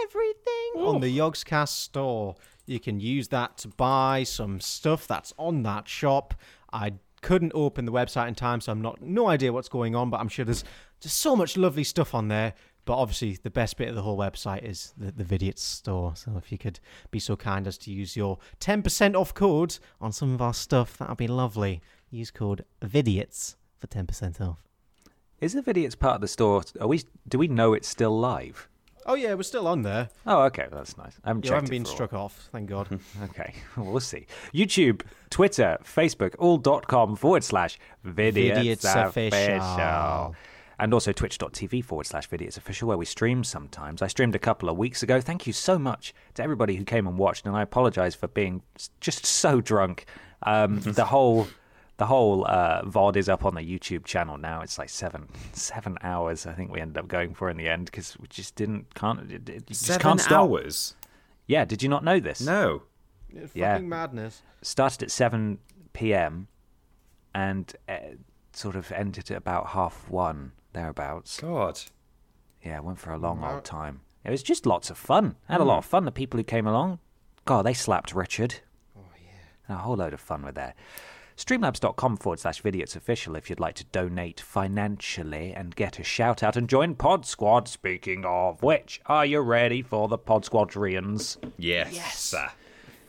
Everything. On the Yogscast store. You can use that to buy some stuff that's on that shop. I couldn't open the website in time, so I'm not no idea what's going on, but I'm sure there's just so much lovely stuff on there. But obviously, the best bit of the whole website is the, the Vidiots store. So if you could be so kind as to use your 10% off code on some of our stuff, that would be lovely. Use code VIDIOTS for 10% off. Is the Vidiots part of the store? Are we? Do we know it's still live? Oh, yeah, we're still on there. Oh, okay, that's nice. I haven't You checked haven't it been for a while. struck off, thank God. *laughs* Okay, *laughs* we'll see. YouTube, Twitter, Facebook, all dot com forward slash Vidiots Vidiots official. Official. And also twitch.tv forward slash Vidiots official, where we stream sometimes. I streamed a couple of weeks ago. Thank you so much to everybody who came and watched, and I apologize for being just so drunk. Um, *laughs* the whole. The whole uh, VOD is up on the YouTube channel now. It's like seven seven hours. I think we ended up going for in the end because we just didn't can't it, it, you just Seven can't stop. hours? Yeah, did you not know this? No. It's Yeah. fucking madness. started at 7 p.m. and uh, sort of ended at about half one, thereabouts. God. Yeah, went for a long old time. It was just lots of fun. Had a lot of hmm. fun. The people who came along, God, they slapped Richard. Oh, yeah. A whole load of fun were there. Streamlabs.com forward slash Vidiots official if you'd like to donate financially and get a shout out and join Pod Squad. Speaking of which, are you ready for the Pod Squadrians? Yes. Yes.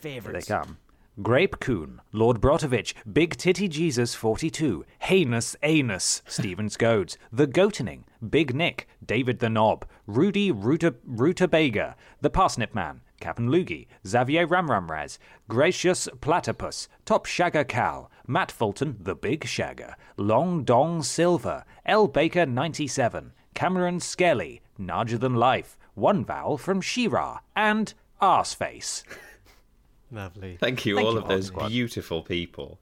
Here they come. Grape Coon, Lord Brotovich, Big Titty Jesus 42, Heinous Anus, Stephen Scodes, The Goatening, Big Nick, David the Knob, Rudy Ruta, Rutabaga, The Parsnip Man, Captain Loogie, Xavier Ramramraz, Gracious Platypus, Top Shagger Cal, Matt Fulton, The Big Shagger, Long Dong Silver, L Baker 97, Cameron Skelly, Larger Than Life, One Vowel from Shira, and Arseface. Lovely. Thank you, Thank all you, of those Squad. beautiful people.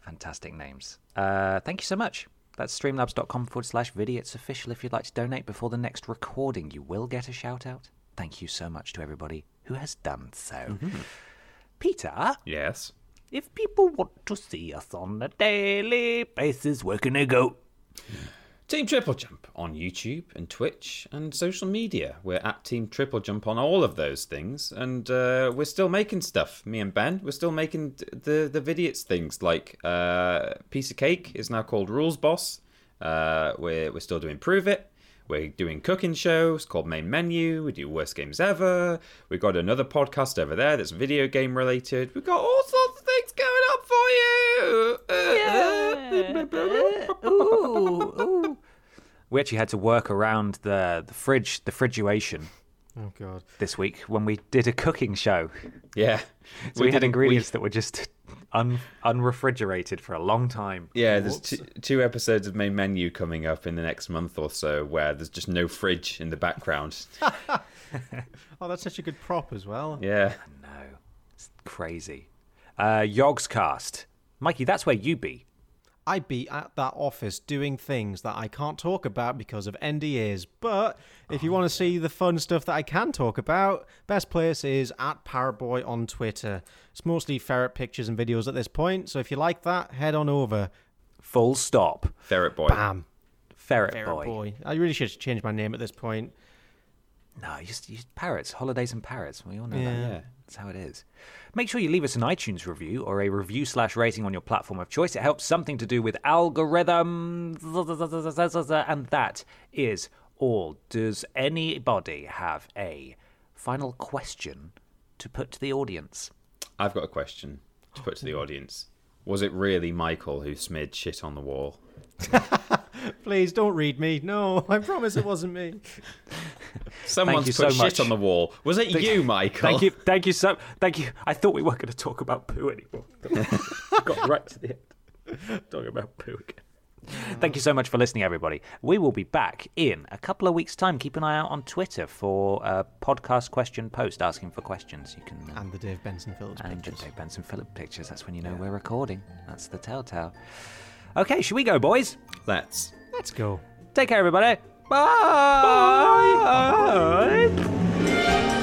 Fantastic names. Uh, thank you so much. That's streamlabs.com forward slash vidiots official. If you'd like to donate before the next recording, you will get a shout out. Thank you so much to everybody who has done so. Peter, Yes. if people want to see us on a daily basis, where can they go? Team Triple Jump on YouTube and Twitch and social media. We're at Team Triple Jump on all of those things, and uh, we're still making stuff. Me and Ben, we're still making the the vidiots things. Like uh, Piece of Cake is now called Rules Boss. Uh, we're we're still doing Prove It. We're doing cooking shows called Main Menu. We do Worst Games Ever. We've got another podcast over there that's video game related. We've got all sorts of things going up for you. *laughs* We actually had to work around the, the fridge, the refrigeration Oh god. this week when we did a cooking show. Yeah. So we, had did- ingredients that were just un, unrefrigerated for a long time. Yeah, there's two, two episodes of main menu coming up in the next month or so where there's just no fridge in the background. *laughs* *laughs* Oh, that's such a good prop as well. yeah. No, it's crazy. Uh, Yogscast. Mikey, that's where you be. I'd be at that office doing things that I can't talk about because of NDAs. But if you oh, want to see the fun stuff that I can talk about, best place is at Paraboy on Twitter. It's mostly ferret pictures and videos at this point, so if you like that, head on over. Full stop. Ferret Boy. Bam. Ferret, Ferret boy. boy. I really should change my name at this point. No, you just, you just parrots. Holidays and parrots. We all know that. Yeah. That's how it is. Make sure you leave us an iTunes review or a review slash rating on your platform of choice. It helps something to do with algorithms, and that is all. Does anybody have a final question to put to the audience? I've got a question to put to the oh. audience. Was it really Michael who smeared shit on the wall? *laughs* Please don't read me. No, I promise it wasn't me. Someone's you put so shit much. on the wall. Was it you, Michael? Thank you, thank you so, thank you. I thought we weren't going to talk about poo anymore. *laughs* Got right to the end, talking about poo again. Thank you so much for listening, everybody. We will be back in a couple of weeks' time. Keep an eye out on Twitter for a podcast question post asking for questions. You can uh, And the Dave Benson Phillips and pictures. Dave Benson Phillip pictures. That's when you know we're recording. That's the telltale. Okay, should we go, boys? Let's. Let's go. Take care, everybody. Bye. Bye. Bye.